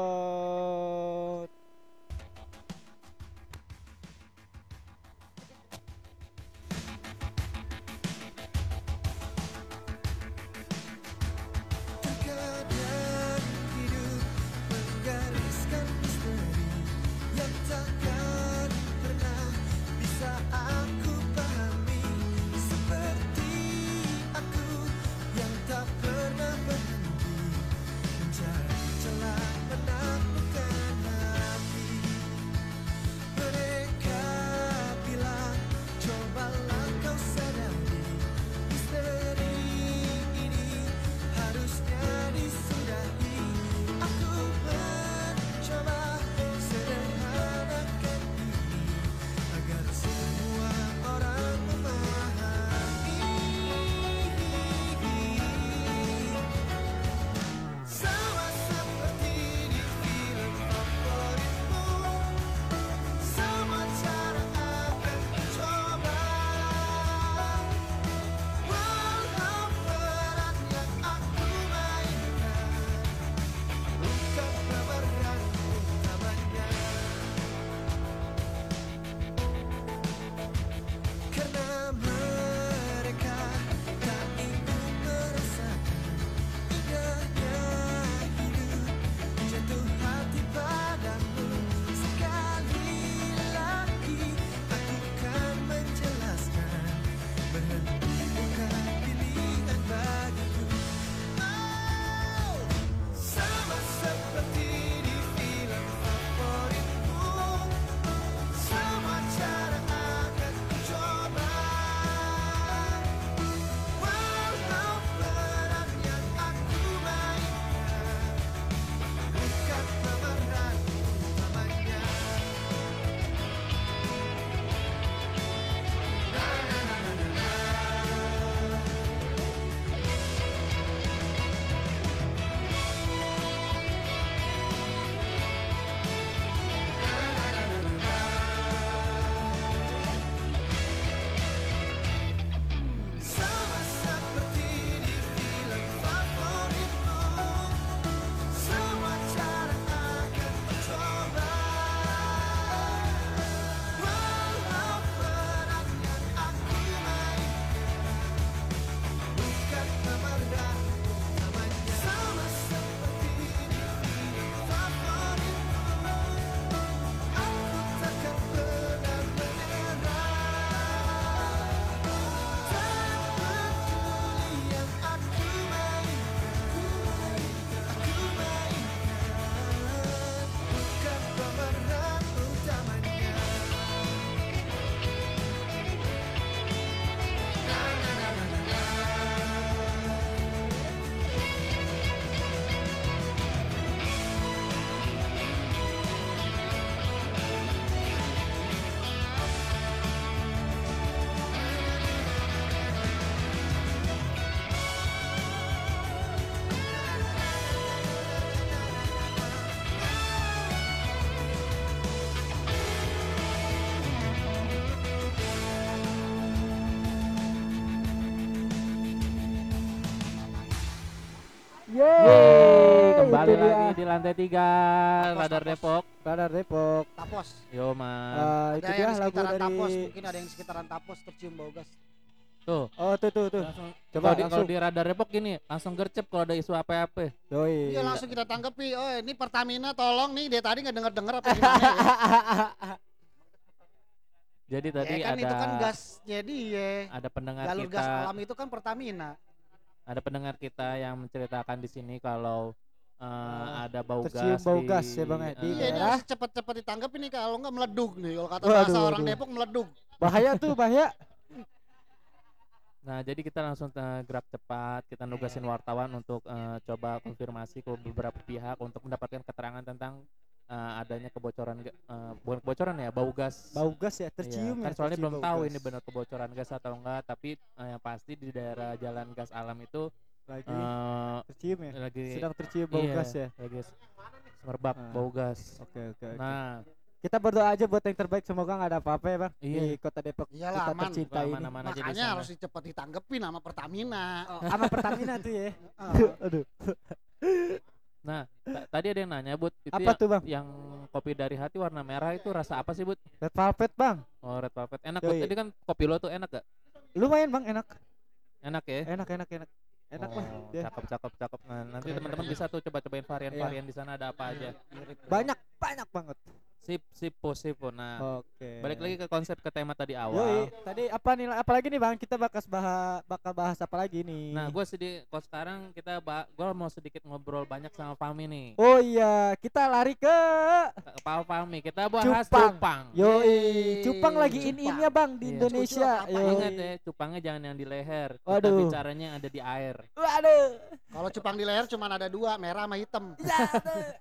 lantai tiga Tapos, Radar tapos. Depok. Radar Depok. Tapos. Yo man. Eh, itu ada dia lagu sekitaran dari Tapos, mungkin ada yang sekitaran Tapos tercium bau gas. Tuh. Oh tuh tuh tuh. Langsung Coba kalau di, kalau langsung. di Radar Depok gini, langsung gercep kalau ada isu apa-apa. Yoi. Iya langsung kita tanggapi. Oh ini Pertamina tolong nih dia tadi nggak denger denger apa gimana ya? Jadi tadi ya kan ada itu kan gas jadi ya. ada pendengar Jalur kita, gas alam itu kan Pertamina. ada pendengar kita yang menceritakan di sini kalau eh, Ah, ada bau tercium gas bau di, gas ya, Bang, ya, di Iya ini daerah. harus cepet-cepet ditanggapi nih kalau nggak meleduk nih. Kalau kata Waduh, bahasa orang waduh. Depok meleduk. bahaya tuh bahaya. Nah, jadi kita langsung eh, gerak cepat, kita nugasin wartawan untuk eh, coba konfirmasi ke beberapa pihak untuk mendapatkan keterangan tentang eh, adanya kebocoran eh, bukan kebocoran ya, bau gas. Bau gas ya Iya, tercium kan ya. soalnya tercium belum tahu gas. ini benar kebocoran gas atau enggak, tapi eh, yang pasti di daerah jalan gas alam itu lagi eh, tercium ya. lagi Sedang tercium bau iya, gas ya. lagi semerbak Ah. bau gas. Oke oke. oke. Nah, Kita berdoa aja buat yang terbaik semoga nggak ada apa-apa ya bang Iya. di kota Depok Iyalah kita aman. tercinta ini. aman-aman aja di Makanya sana. harus cepet ditanggapi nama Pertamina. Oh, sama Pertamina tuh ya. Ah. Aduh. Nah, ta- tadi ada yang nanya, Bud, itu Apa yang, tuh bang? yang kopi dari hati warna merah itu rasa apa sih, Bud? Red velvet bang. Oh, red velvet. Enak. Yoi. Tadi kan kopi lo tuh enak gak? Lumayan bang enak. Enak ya? Enak enak enak. Enak lah. Oh, ya. Cakep, cakep, cakep. Nah, nanti teman-teman bisa tuh coba-cobain varian-varian di sana ada apa aja. Banyak banyak banget. Sip, sip, po, sip, po. Nah, Oke. balik lagi ke konsep ke tema tadi Yoi, awal. tadi apa nih? Apalagi nih bang? Kita bakal bahas bakal bahas apa lagi nih? Nah, gue sedih. Kalau sekarang kita, gue mau sedikit ngobrol banyak sama Fami nih. Oh iya, kita lari ke Pak Fami, kita bahas Cupang. cupang. Yoi, Yeay, cupang lagi Cupang. in-innya bang di Iya. Indonesia. Yoi. Ingat ya, cupangnya jangan yang di leher. Kita Waduh. bicaranya yang ada di air. Waduh, Kalau cupang di leher cuma ada dua, merah sama hitam. ya,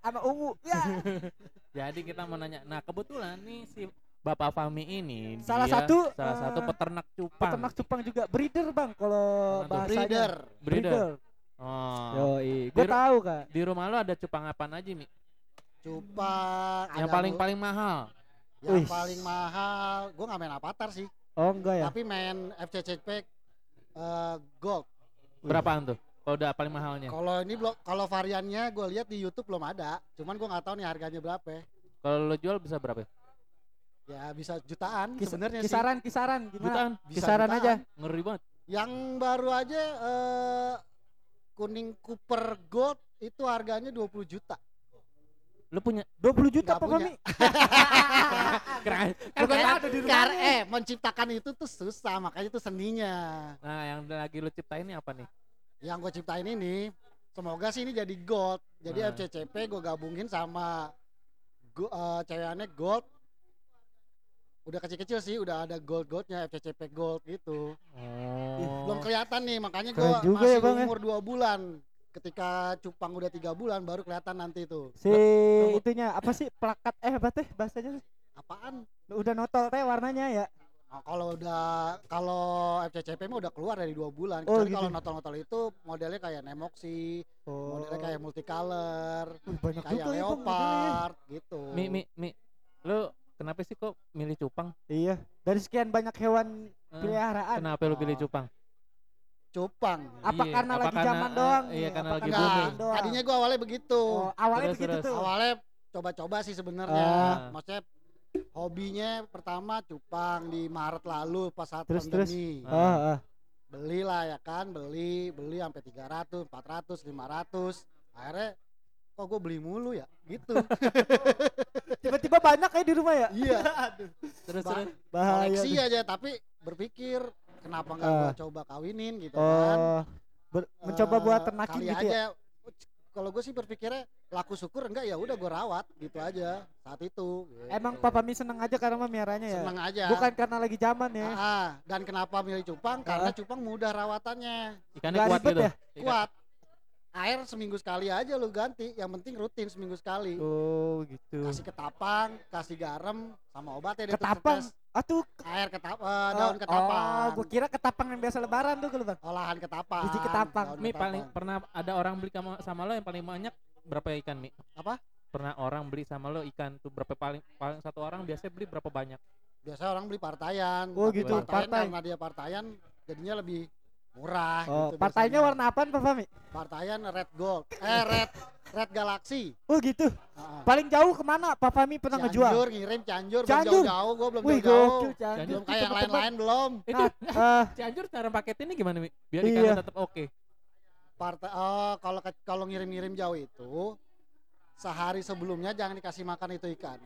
sama ungu, ya. Jadi kita mau nanya. Nah, kebetulan nih si Bapak Fami ini Salah dia satu, salah satu eh, peternak cupang. Peternak cupang juga breeder bang, kalau bahasanya. Breeder. Breeder. Oh. Yoi, Di ru- tahu kak. Di rumah lo ada cupang apa aja, Mi? Cupang. Yang ada paling paling mahal. Yang Wih. paling mahal. Gue nggak main Avatar sih, Oh enggak ya? tapi main FCCP eh, Gold. Berapaan tuh? Kalau udah paling mahalnya. Kalau ini belum, kalau variannya gue lihat di YouTube belum ada. Cuman gue nggak tahu nih harganya berapa. Kalau lo jual bisa berapa? Ya bisa jutaan Kis- sebenarnya sih. kisaran, kisaran, gimana? Jutaan. Bisa kisaran jutaan. aja. Ngeri banget. Yang baru aja eh, kuning Cooper Gold itu harganya 20 juta. Lo punya 20 juta apa kami? keren. Bukan ada di kar rumahnya. eh menciptakan itu tuh susah, makanya itu seninya. Nah, yang lagi lo ciptain ini apa nih? Yang gue ciptain ini, semoga sih ini jadi gold. Jadi Nah. FCCP gue gabungin sama go, eh, cewekannya gold. Udah kecil-kecil sih, udah ada gold-goldnya FCCP gold gitu. Oh. Belum kelihatan nih, makanya gue juga masih ya, Bang, ya. umur dua bulan. Ketika cupang udah tiga bulan baru kelihatan nanti tuh. Si itunya apa sih plakat eh apa teh bahasanya? Apaan? Udah notol teh warnanya ya. Nah, kalau udah kalau FCCP mah udah keluar dari dua bulan. Oh, Kecuali gitu. kalau notol-notol itu modelnya kayak Nemoxi, Oh. modelnya kayak multicolor, Wih, banyak kayak juga ya, leopard gitu. Mi, mi, mi. Lo kenapa sih kok milih cupang? Iya, dari sekian banyak hewan Eh, peliharaan. Kenapa lo pilih Oh. cupang? Cupang. Apa Iya, karena apa lagi karena, zaman doang? iya, karena Apa lagi karena booming. Tadinya gua awalnya begitu. Oh, awalnya Terus, begitu terus. tuh. Awalnya coba-coba sih sebenarnya. Ah. Maksudnya hobinya pertama cupang di Maret lalu pas saat Terus, terus. pandemi. Ah, ah. Beli lah ya kan, beli, beli sampai 300, 400, 500. Akhirnya kok gue beli mulu ya gitu. Tiba-tiba banyak ya di rumah ya? iya. Terus Ba- terus. Bahaya. koleksi tuh. aja tapi berpikir kenapa nggak Ah. gua coba kawinin gitu kan Oh, ber- mencoba Eh, buat ternakin kali gitu ya? Kalau gue sih berpikirnya laku syukur enggak ya udah gue rawat gitu aja saat itu gitu. Emang Papa Mi seneng aja karena memeliharanya ya? seneng aja Bukan karena lagi zaman ya? Ah, ah. dan kenapa milih cupang karena cupang mudah rawatannya Ikannya kuat gitu. ya? Ikan- kuat air seminggu sekali aja lu ganti yang penting rutin seminggu sekali Oh gitu. kasih ketapang kasih garam sama obatnya Ketapang? Atuh, air ketap eh, daun oh, ketapang Oh, gua kira ketapang yang biasa lebaran tuh kalau bang. olahan ketapang Biji ketapang. daun Mi ketapang. paling pernah ada orang beli sama, sama lo yang paling banyak berapa ikan Mi? Apa? Pernah orang beli sama lo ikan tuh berapa paling paling satu orang biasanya beli berapa banyak? biasa orang beli partayan Oh, gitu, partayan partai. karena dia partayan jadinya lebih murah Oh, gitu partainya biasanya. warna apaan Papa Mi? partayan red gold eh red Red Galaxy. Oh gitu. Heeh. Paling jauh ke mana Pak Fami pernah ngejual? Cianjur ngirim Cianjur, belum Cianjur? jauh-jauh, gue belum Wih jauh-jauh. gokil Cianjur. Belum kayak yang lain-lain belum. Itu Nah, eh, Cianjur cara paketinnya gimana, Mi? Biar Iya. ikannya tetap oke. Partai oh, kalau kalau ngirim-ngirim jauh itu sehari sebelumnya jangan dikasih makan itu ikan.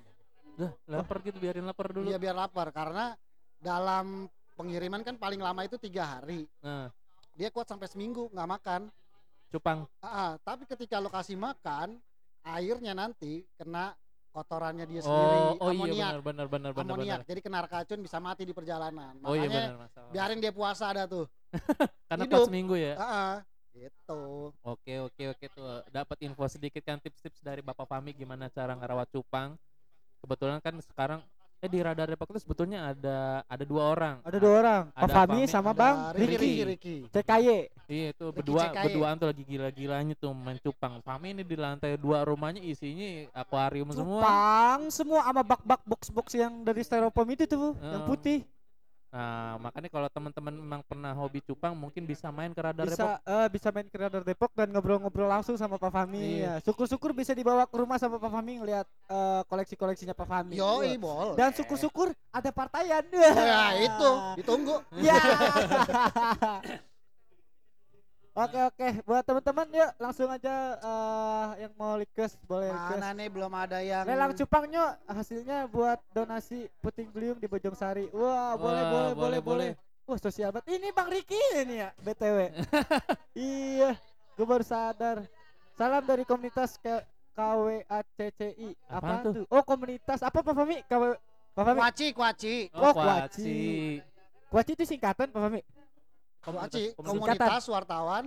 Dah, lapar gitu biarin lapar dulu. Iya biar lapar karena dalam pengiriman kan paling lama itu tiga hari. Nah, Dia kuat sampai seminggu nggak makan. cupang. Ah, tapi ketika lo kasih makan, airnya nanti kena kotorannya dia sendiri, Oh, oh iya amoniak, benar benar benar benar amoniak. benar. Jadi kena racun bisa mati di perjalanan. Oh iya Makanya benar masalah. biarin dia puasa ada tuh. Karena hidup. pas seminggu ya. Ah, gitu. Oke oke oke tuh dapat info sedikit kan tips-tips dari Bapak Fami gimana cara ngerawat cupang. Kebetulan kan sekarang eh di Radar Depok itu sebetulnya ada ada dua orang. ada dua orang, Pak Ada Fami Fami, sama Ada Bang. Ricky, Ricky. CKY. Iya itu berdua CKY. berduaan tuh lagi gila-gilanya tuh main cupang. Fami ini di lantai dua rumahnya isinya akuarium semua. Cupang semua sama bak-bak box-box yang dari styrofoam itu tuh, yang putih. Nah makanya kalau teman-teman memang pernah hobi cupang mungkin bisa main ke Radar Depok. Bisa eh, bisa main ke Radar Depok dan ngobrol-ngobrol langsung sama Pak Fami. Iya. Ya, syukur-syukur bisa dibawa ke rumah sama Pak Fami ngeliat eh, koleksi-koleksinya Pak Fami. Wah. boleh. Dan syukur-syukur ada partaian. Ya itu, ditunggu. Ya. Oke oke, buat teman-teman yuk langsung aja eh, yang mau request boleh request. Mana nih belum ada yang Lelang cupangnya hasilnya buat donasi puting beliung di Bojong Sari. Wah, boleh Wah, boleh boleh boleh, boleh. Wah, sosial banget. Ini Bang Riki ini ya, BTW. iya, gue baru sadar. Salam dari komunitas K KWACCI. Apa Apaan tuh? tuh? Oh, komunitas apa Pak Fami? KW Pak Fami? Kuaci, kuaci. Oh, kuaci. kuaci. Kuaci itu singkatan Pak Fami. Kuaci, komunitas. komunitas wartawan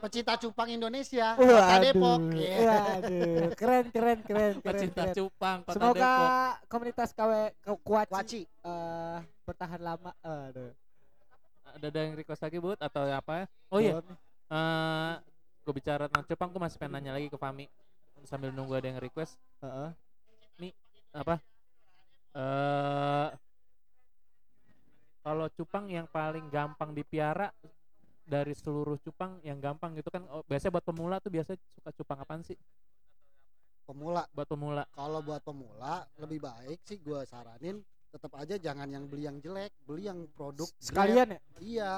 pecinta cupang Indonesia. Waduh. Kota Depok. Iya. Waduh, keren keren keren keren. Pecinta keren. cupang Kota Semoga Depok. komunitas KW Ku- Kuaci, Kuaci. eh, bertahan lama. Aduh. Ada ada yang request lagi Bud atau apa? Oh iya, nih. eh gue bicara tentang cupang, gue masih pengen nanya lagi ke Fami sambil nunggu ada yang request Heeh. apa? Eh kalau cupang yang paling gampang dipiara dari seluruh cupang yang gampang gitu kan oh, biasanya buat pemula tuh biasanya suka cupang apaan sih Pemula. buat pemula Kalau buat pemula lebih baik sih gua saranin tetap aja jangan yang beli yang jelek, beli yang produk. Sekalian ya? Iya,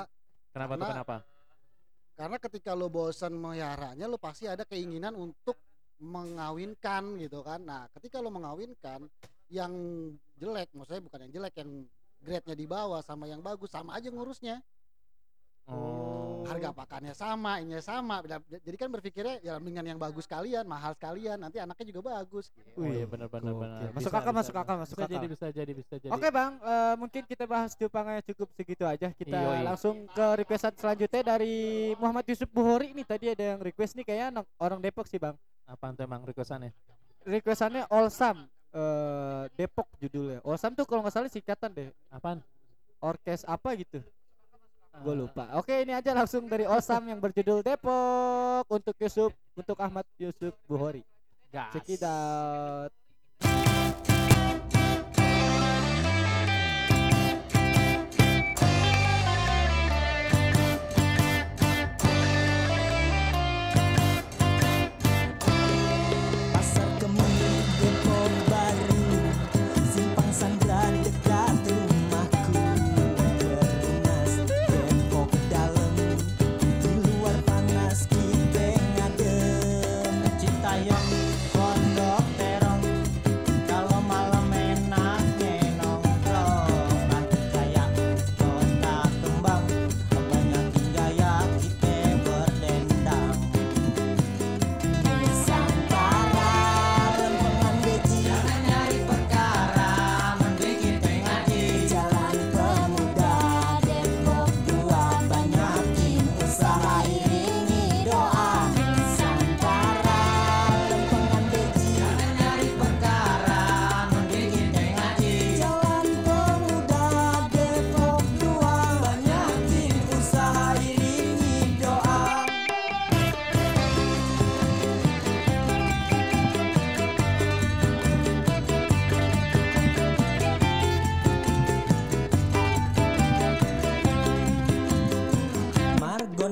kenapa tuh Karena- kenapa karena ketika lo bosan meliharanya lo pasti ada keinginan untuk mengawinkan gitu kan. Nah, ketika lo mengawinkan yang jelek, maksudnya bukan yang jelek yang grade-nya di bawah sama yang bagus sama aja ngurusnya. oh Harga pakannya sama, ini sama. Bila- Jadi kan berpikirnya ya mendingan yang bagus kalian, mahal sekalian, nanti anaknya juga bagus gitu. oh iya benar benar gokil. benar Masuk akal, masuk akal, masuk bisa akal. jadi bisa jadi bisa jadi Oke bang, eh, mungkin kita bahas cupangnya cukup segitu aja. Kita Yoi. langsung ke requestan selanjutnya dari Muhammad Yusuf Buhori nih. Tadi ada yang request nih kayaknya orang Depok sih bang. apaan tuh emang requestannya Requestannya Olsam, eh, Depok judulnya. Olsam tuh kalau nggak salah singkatan deh. apaan Orkes apa gitu? Gue Eh, lupa. Oke ini aja langsung dari Olsam yang berjudul Depok untuk Yusuf, untuk Ahmad Yusuf Buhori. gas. Check it out.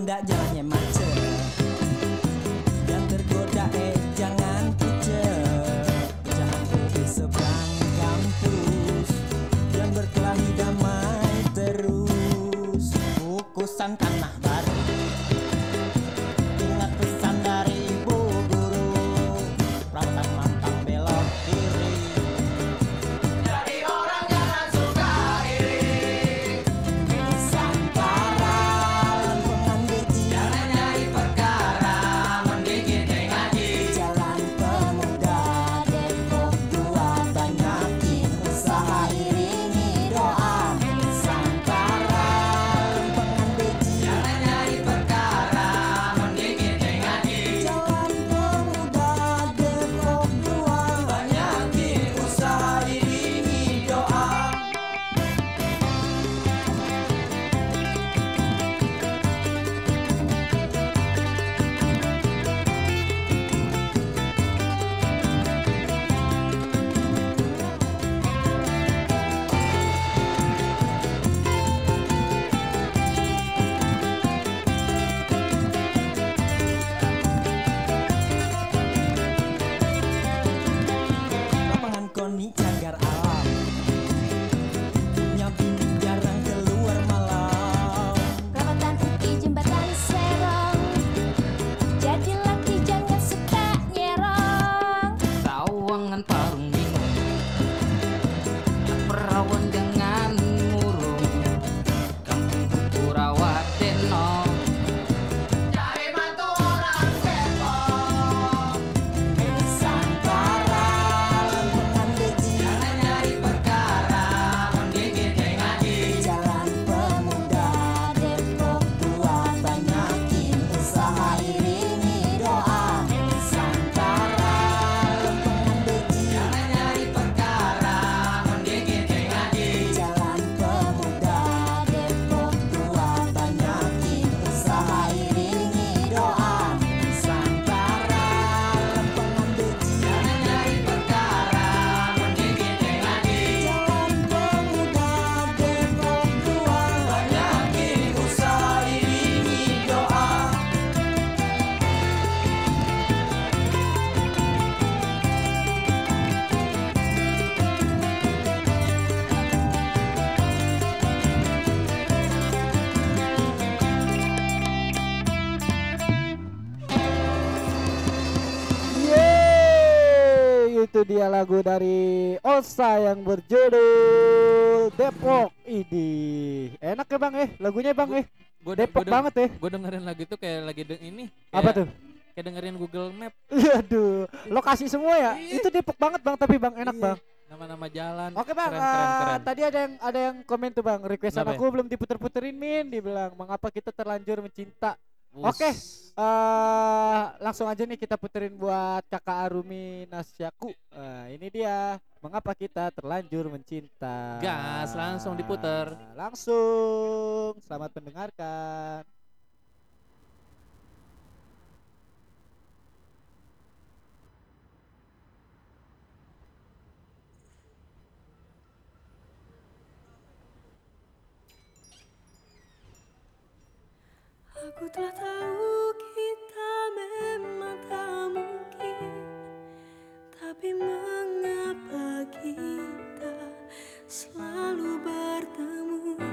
benda jalan. Itu dia lagu dari Osa yang berjudul Depok. Idi, enak ya bang eh, lagunya bang eh, Gue Depok banget ya. Gue dengerin lagu itu kayak lagi de- ini. Apa kayak- tuh? Kayak dengerin Google Map. Aduh, lokasi semua ya. Itu Depok banget bang, tapi bang enak Iya. bang. Nama-nama jalan. Oke bang, Keren, keren, eh, keren. tadi ada yang ada yang komen tuh bang, requestan Kenapa ya? aku belum diputer-puterin min, dibilang mengapa kita terlanjur mencinta. Oke. eh langsung aja nih kita puterin buat kakak Arumi Nasyaku. Nah, ini dia mengapa kita terlanjur mencinta. Gas, langsung diputer. Langsung. Selamat mendengarkan. Aku telah tahu kita memang tak mungkin. Tapi mengapa kita selalu bertemu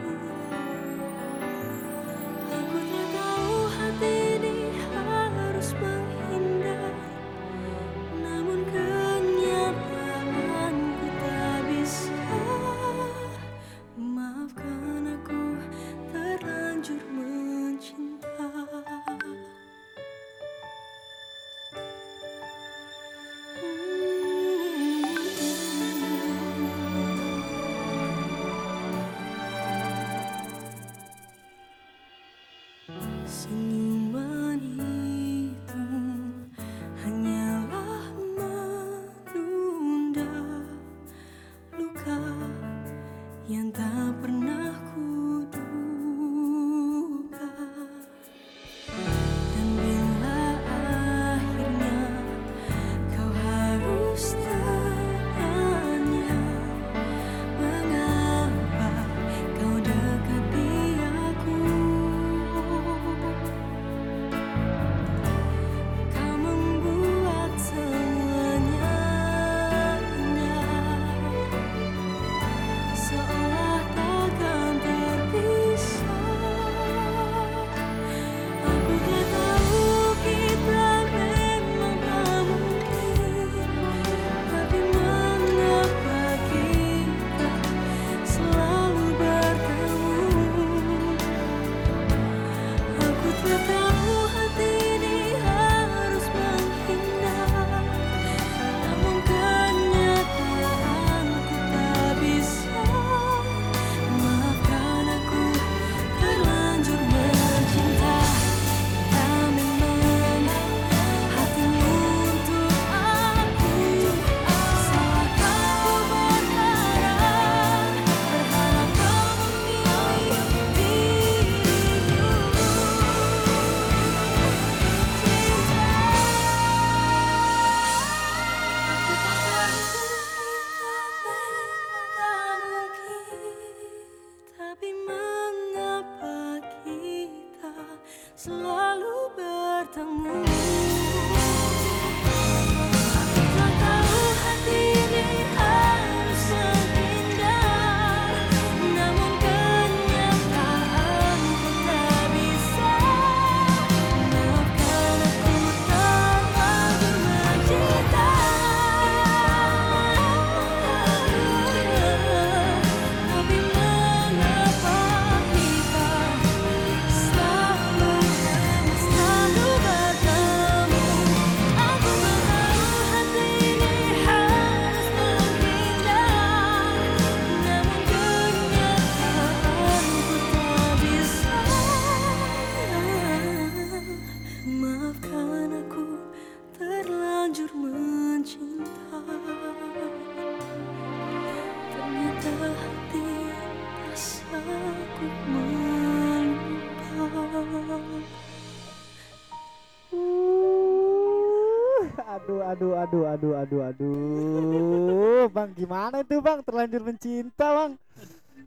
aduh, aduh, aduh, aduh, aduh, aduh, bang, gimana itu bang? Terlanjur mencinta bang.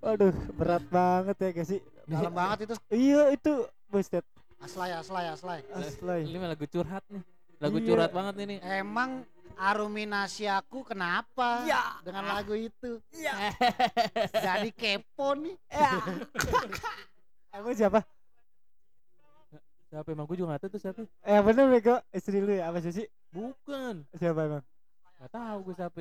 Waduh, berat banget ya guys sih. dalam banget itu Iya itu, Buset. aslay aslay aslay Aslay. Ini lagu curhat nih. Lagu Iya. curhat banget ini. emang Aruminasi aku kenapa Ya. dengan lagu itu Iya. jadi kepo nih Ya. Emang siapa? Siapa emang gue juga gak tahu tuh siapa. Eh bener Bego, istri lu ya apa sih? Bukan. Siapa emang? Gak tahu gue siapa.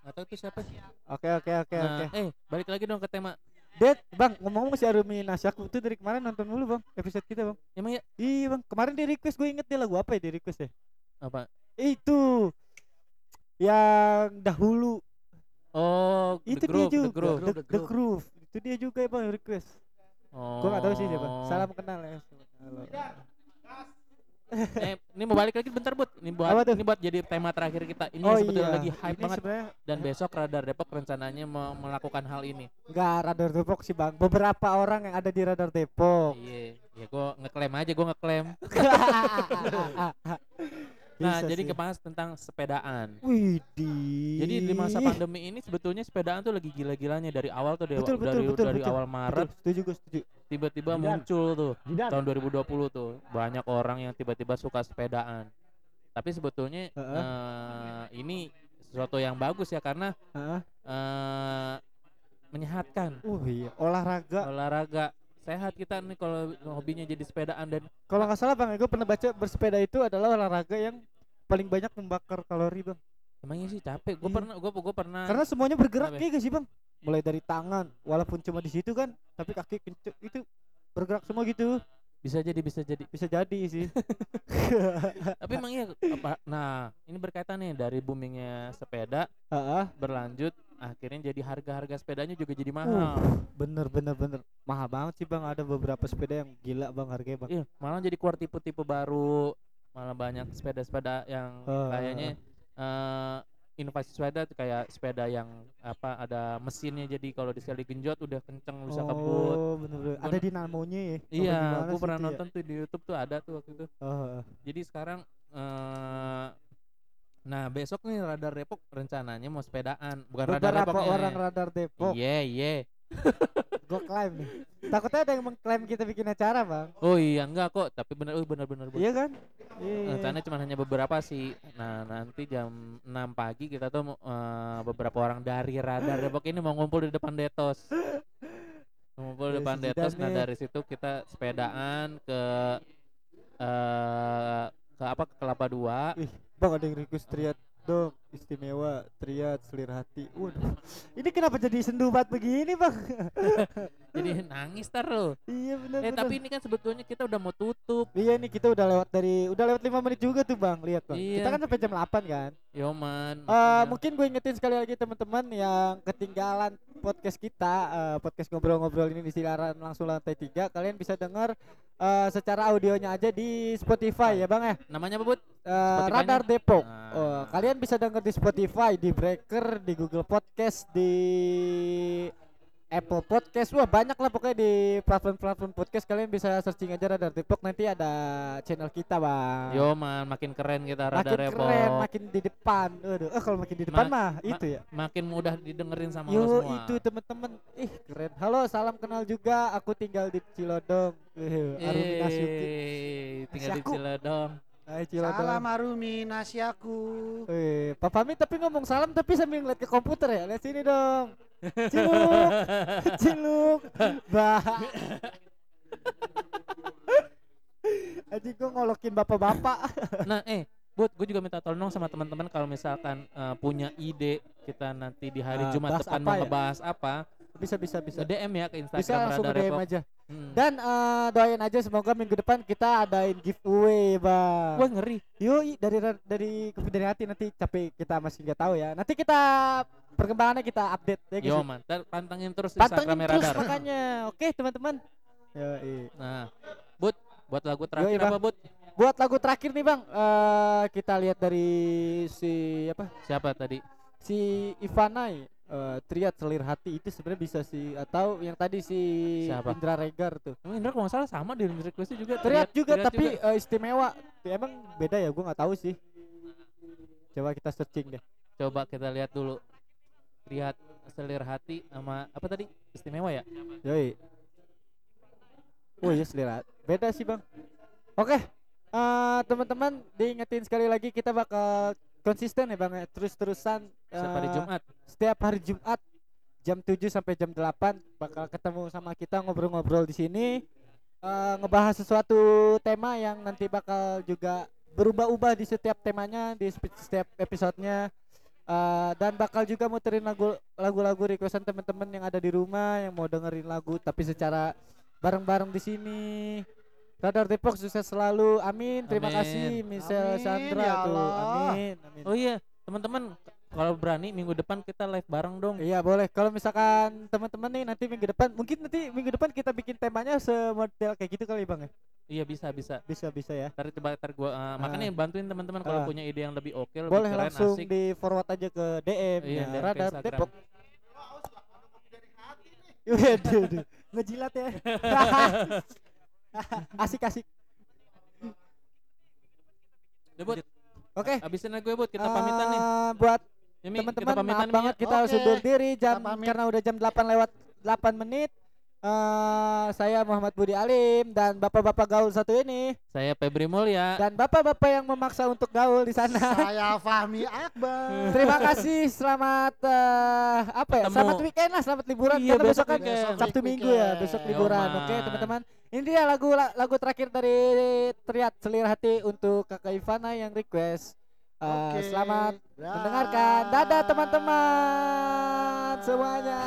Gak tahu tuh siapa. Oke oke oke Nah, oke. eh balik lagi dong ke tema. Ded, bang ngomong-ngomong si Arumi Nasyaku tuh dari kemarin nonton dulu bang episode kita bang. Emang ya Iya bang, kemarin dia request gue inget dia lagu apa ya dia request ya? apa? Itu yang dahulu Oh, itu the groove, dia juga the groove. The, The Groove. itu dia juga ya bang request Oh. gue gak tahu sih siapa salam kenal ya Halo. Eh, ini mau balik lagi bentar, Bud. Ini buat ini buat jadi tema terakhir kita. Ini oh sebetulnya iya lagi hype ini banget dan besok Radar Depok rencananya mau melakukan hal ini. nggak radar Depok sih bang beberapa orang yang ada di radar Depok Iya, ya gue ngeklaim aja, gue ngeklaim. Nah, Bisa jadi sih. kebahas tentang sepedaan. Widih. Jadi di masa pandemi ini sebetulnya sepedaan tuh lagi gila-gilanya dari awal tuh dari, Betul, betul, dari, betul, dari betul. awal Maret Betul, setuju gue setuju. tiba-tiba muncul tuh tahun 2020 tuh banyak orang yang tiba-tiba suka sepedaan. Tapi sebetulnya Heeh. eh, ini sesuatu yang bagus ya karena Heeh. eh menyehatkan Uh iya, olahraga. olahraga sehat kita nih kalau hobinya jadi sepedaan dan Kalau nggak salah bang, gue pernah baca bersepeda itu adalah olahraga yang paling banyak membakar kalori bang. emangnya sih capek gue Iya. pernah gue gue pernah Karena semuanya bergerak kayak gak sih bang? Mulai dari tangan, walaupun cuma di situ kan, tapi kaki itu bergerak semua gitu. bisa jadi bisa jadi Bisa jadi sih. tapi emang iya apa nah ini berkaitan nih dari boomingnya sepeda Heeh. berlanjut akhirnya jadi harga-harga sepedanya juga jadi Uh, mahal bener bener bener mahal banget sih bang. Ada beberapa sepeda yang gila bang harganya bang. iya malah jadi keluar tipe-tipe baru malah banyak sepeda-sepeda yang Ah. kayaknya eh inovasi sepeda kayak sepeda yang apa ada mesinnya jadi kalau di sekali genjot udah kenceng bisa kebut Oh bener bener. Ada dinamonya ya? Iya sih pernah ya? nonton tuh di YouTube tuh ada tuh waktu itu Oh, heeh. jadi sekarang eh nah besok nih radar Depok rencananya mau sepedaan bukan radar Depoknya orang radar Depok. iya iya Gue klaim nih. Takutnya ada yang mengklaim kita bikin acara bang. oh iya enggak kok tapi bener oh bener bener bener Iya kan? Iya. Rencananya cuma hanya beberapa sih. Nah, nanti jam 6 pagi kita tuh eh, beberapa orang dari Radar Depok ini mau ngumpul di depan Detos. Ngumpul di depan Detos. Nah, dari situ kita sepedaan ke eh ke apa? Ke Kelapa Dua. Ih, bang ada yang request triad dong istimewa triad selir hati. Waduh, ini kenapa jadi sendu banget begini bang? Jadi nangis terus. iya benar. Eh, tapi ini kan sebetulnya kita udah mau tutup. Iya nih kita udah lewat dari udah lewat lima menit juga tuh bang lihat bang. Iya. Kita kan sampai jam 8 kan. Yoman. Eh makanya. mungkin gue ingetin sekali lagi teman-teman yang ketinggalan podcast kita eh, podcast ngobrol-ngobrol ini di siaran langsung lantai tiga kalian bisa dengar eh, secara audionya aja di Spotify ya bang ya. Namanya apa, Bud? Eh, Spotify-nya? Radar Depok. Nah. Oh, kalian bisa denger di Spotify, di Breaker, di Google Podcast, di Apple Podcast. Wah, banyak lah pokoknya di platform-platform podcast kalian bisa searching aja Radar Depok nanti ada channel kita, Bang. Yo man, makin keren kita rada makin keren, makin di depan. Aduh, eh kalau makin di depan Ma- mah ma- itu ya. Makin mudah didengerin sama Yo lo semua. itu teman-teman. Ih, keren. Halo, salam kenal juga. Aku tinggal di Cilodong. Eh, Arumi Nasuki. Tinggal di. Ciledong. Hai Cilodong. Salam Arumi nasi aku. Eh, Papa Mi tapi ngomong salam tapi sambil ngeliat ke komputer ya. Lihat sini dong. Ciluk. Ciluk. Bah. Aji gua ngolokin bapak-bapak. Nah, eh, buat gue juga minta tolong sama teman-teman kalau misalkan eh, punya ide kita nanti di hari Ah, Jumat depan mau ya? ngebahas apa, Bisa bisa bisa. DM ya ke Instagram Bisa langsung DM aja. Hmm. Dan eh, doain aja semoga minggu depan kita adain giveaway, Bang. Wah ngeri. Yoi dari dari dari hati nanti capek kita masih nggak tahu ya. Nanti kita perkembangannya kita update ya guys. Yo man, pantengin terus Pantengin Instagramnya terus Radar. makanya. Oke, teman-teman. Yoi. Nah, Bud, buat lagu terakhir Bang. apa Bud? Buat lagu terakhir nih, Bang. eh kita lihat dari si apa? Siapa tadi? Si Ivanai eh Triat Selir Hati itu sebenarnya bisa sih atau yang tadi si Siapa? Indra Regar tuh. Emang Indra kalau nggak salah sama di requestnya juga. Triat juga Triat tapi eh, istimewa. Emang beda ya? Gua nggak tahu sih. Coba kita searching deh. Coba kita lihat dulu. Lihat selir hati sama apa tadi? Istimewa ya? Yoi. Oh iya selera. Beda sih bang. Oke. eh teman-teman diingetin sekali lagi kita bakal konsisten ya bang ya. Terus-terusan. Setiap hari eh, Jumat. Setiap hari Jumat jam 7 sampai jam 8 bakal ketemu sama kita ngobrol-ngobrol di sini. eh, ngebahas sesuatu tema yang nanti bakal juga berubah-ubah di setiap temanya di setiap episodenya. Eh, dan bakal juga muterin lagu lagu-lagu requestan teman-teman yang ada di rumah yang mau dengerin lagu tapi secara bareng-bareng di sini. Radar Depok sukses selalu. Amin. Terima Amin. kasih Michelle Amin, Sandra ya tuh. Amin. Amin. Oh iya, teman-teman kalau berani minggu depan kita live bareng dong. Iya boleh. Kalau misalkan teman-teman nih nanti minggu depan, mungkin nanti minggu depan kita bikin temanya semodel kayak gitu kali bang ya. Iya bisa bisa. Bisa bisa ya. Ntar coba ntar gua eh, makanya bantuin teman-teman Ah. kalau punya ide yang lebih oke, lebih Boleh keren, langsung asik. di forward aja ke DM Iya, ya. Radar. Depok. Waduh, aduh. ngejilat ya. asik asik. Bud. Oke. Habisin aja gue, Bud. Kita pamitan nih. eh, Buat Ya, teman-teman maaf ya. banget kita harus Oke, undur diri jam karena udah jam 8 lewat 8 menit. Eh saya Muhammad Budi Alim dan bapak-bapak gaul satu ini Saya Febri Mulya. dan bapak-bapak yang memaksa untuk gaul di sana. Saya Fahmi Akbar. Terima kasih, selamat eh, apa ya? Ketemu. Selamat weekend lah, selamat liburan Iya, karena besok besok kan weekend. Sabtu Weekend. Minggu ya, besok liburan. Yoman. Oke, teman-teman. Ini dia lagu lagu terakhir dari Triat Selir Hati untuk Kakak Ivana yang request. Eh, Oke. Selamat Dah. mendengarkan. Dadah teman-teman semuanya.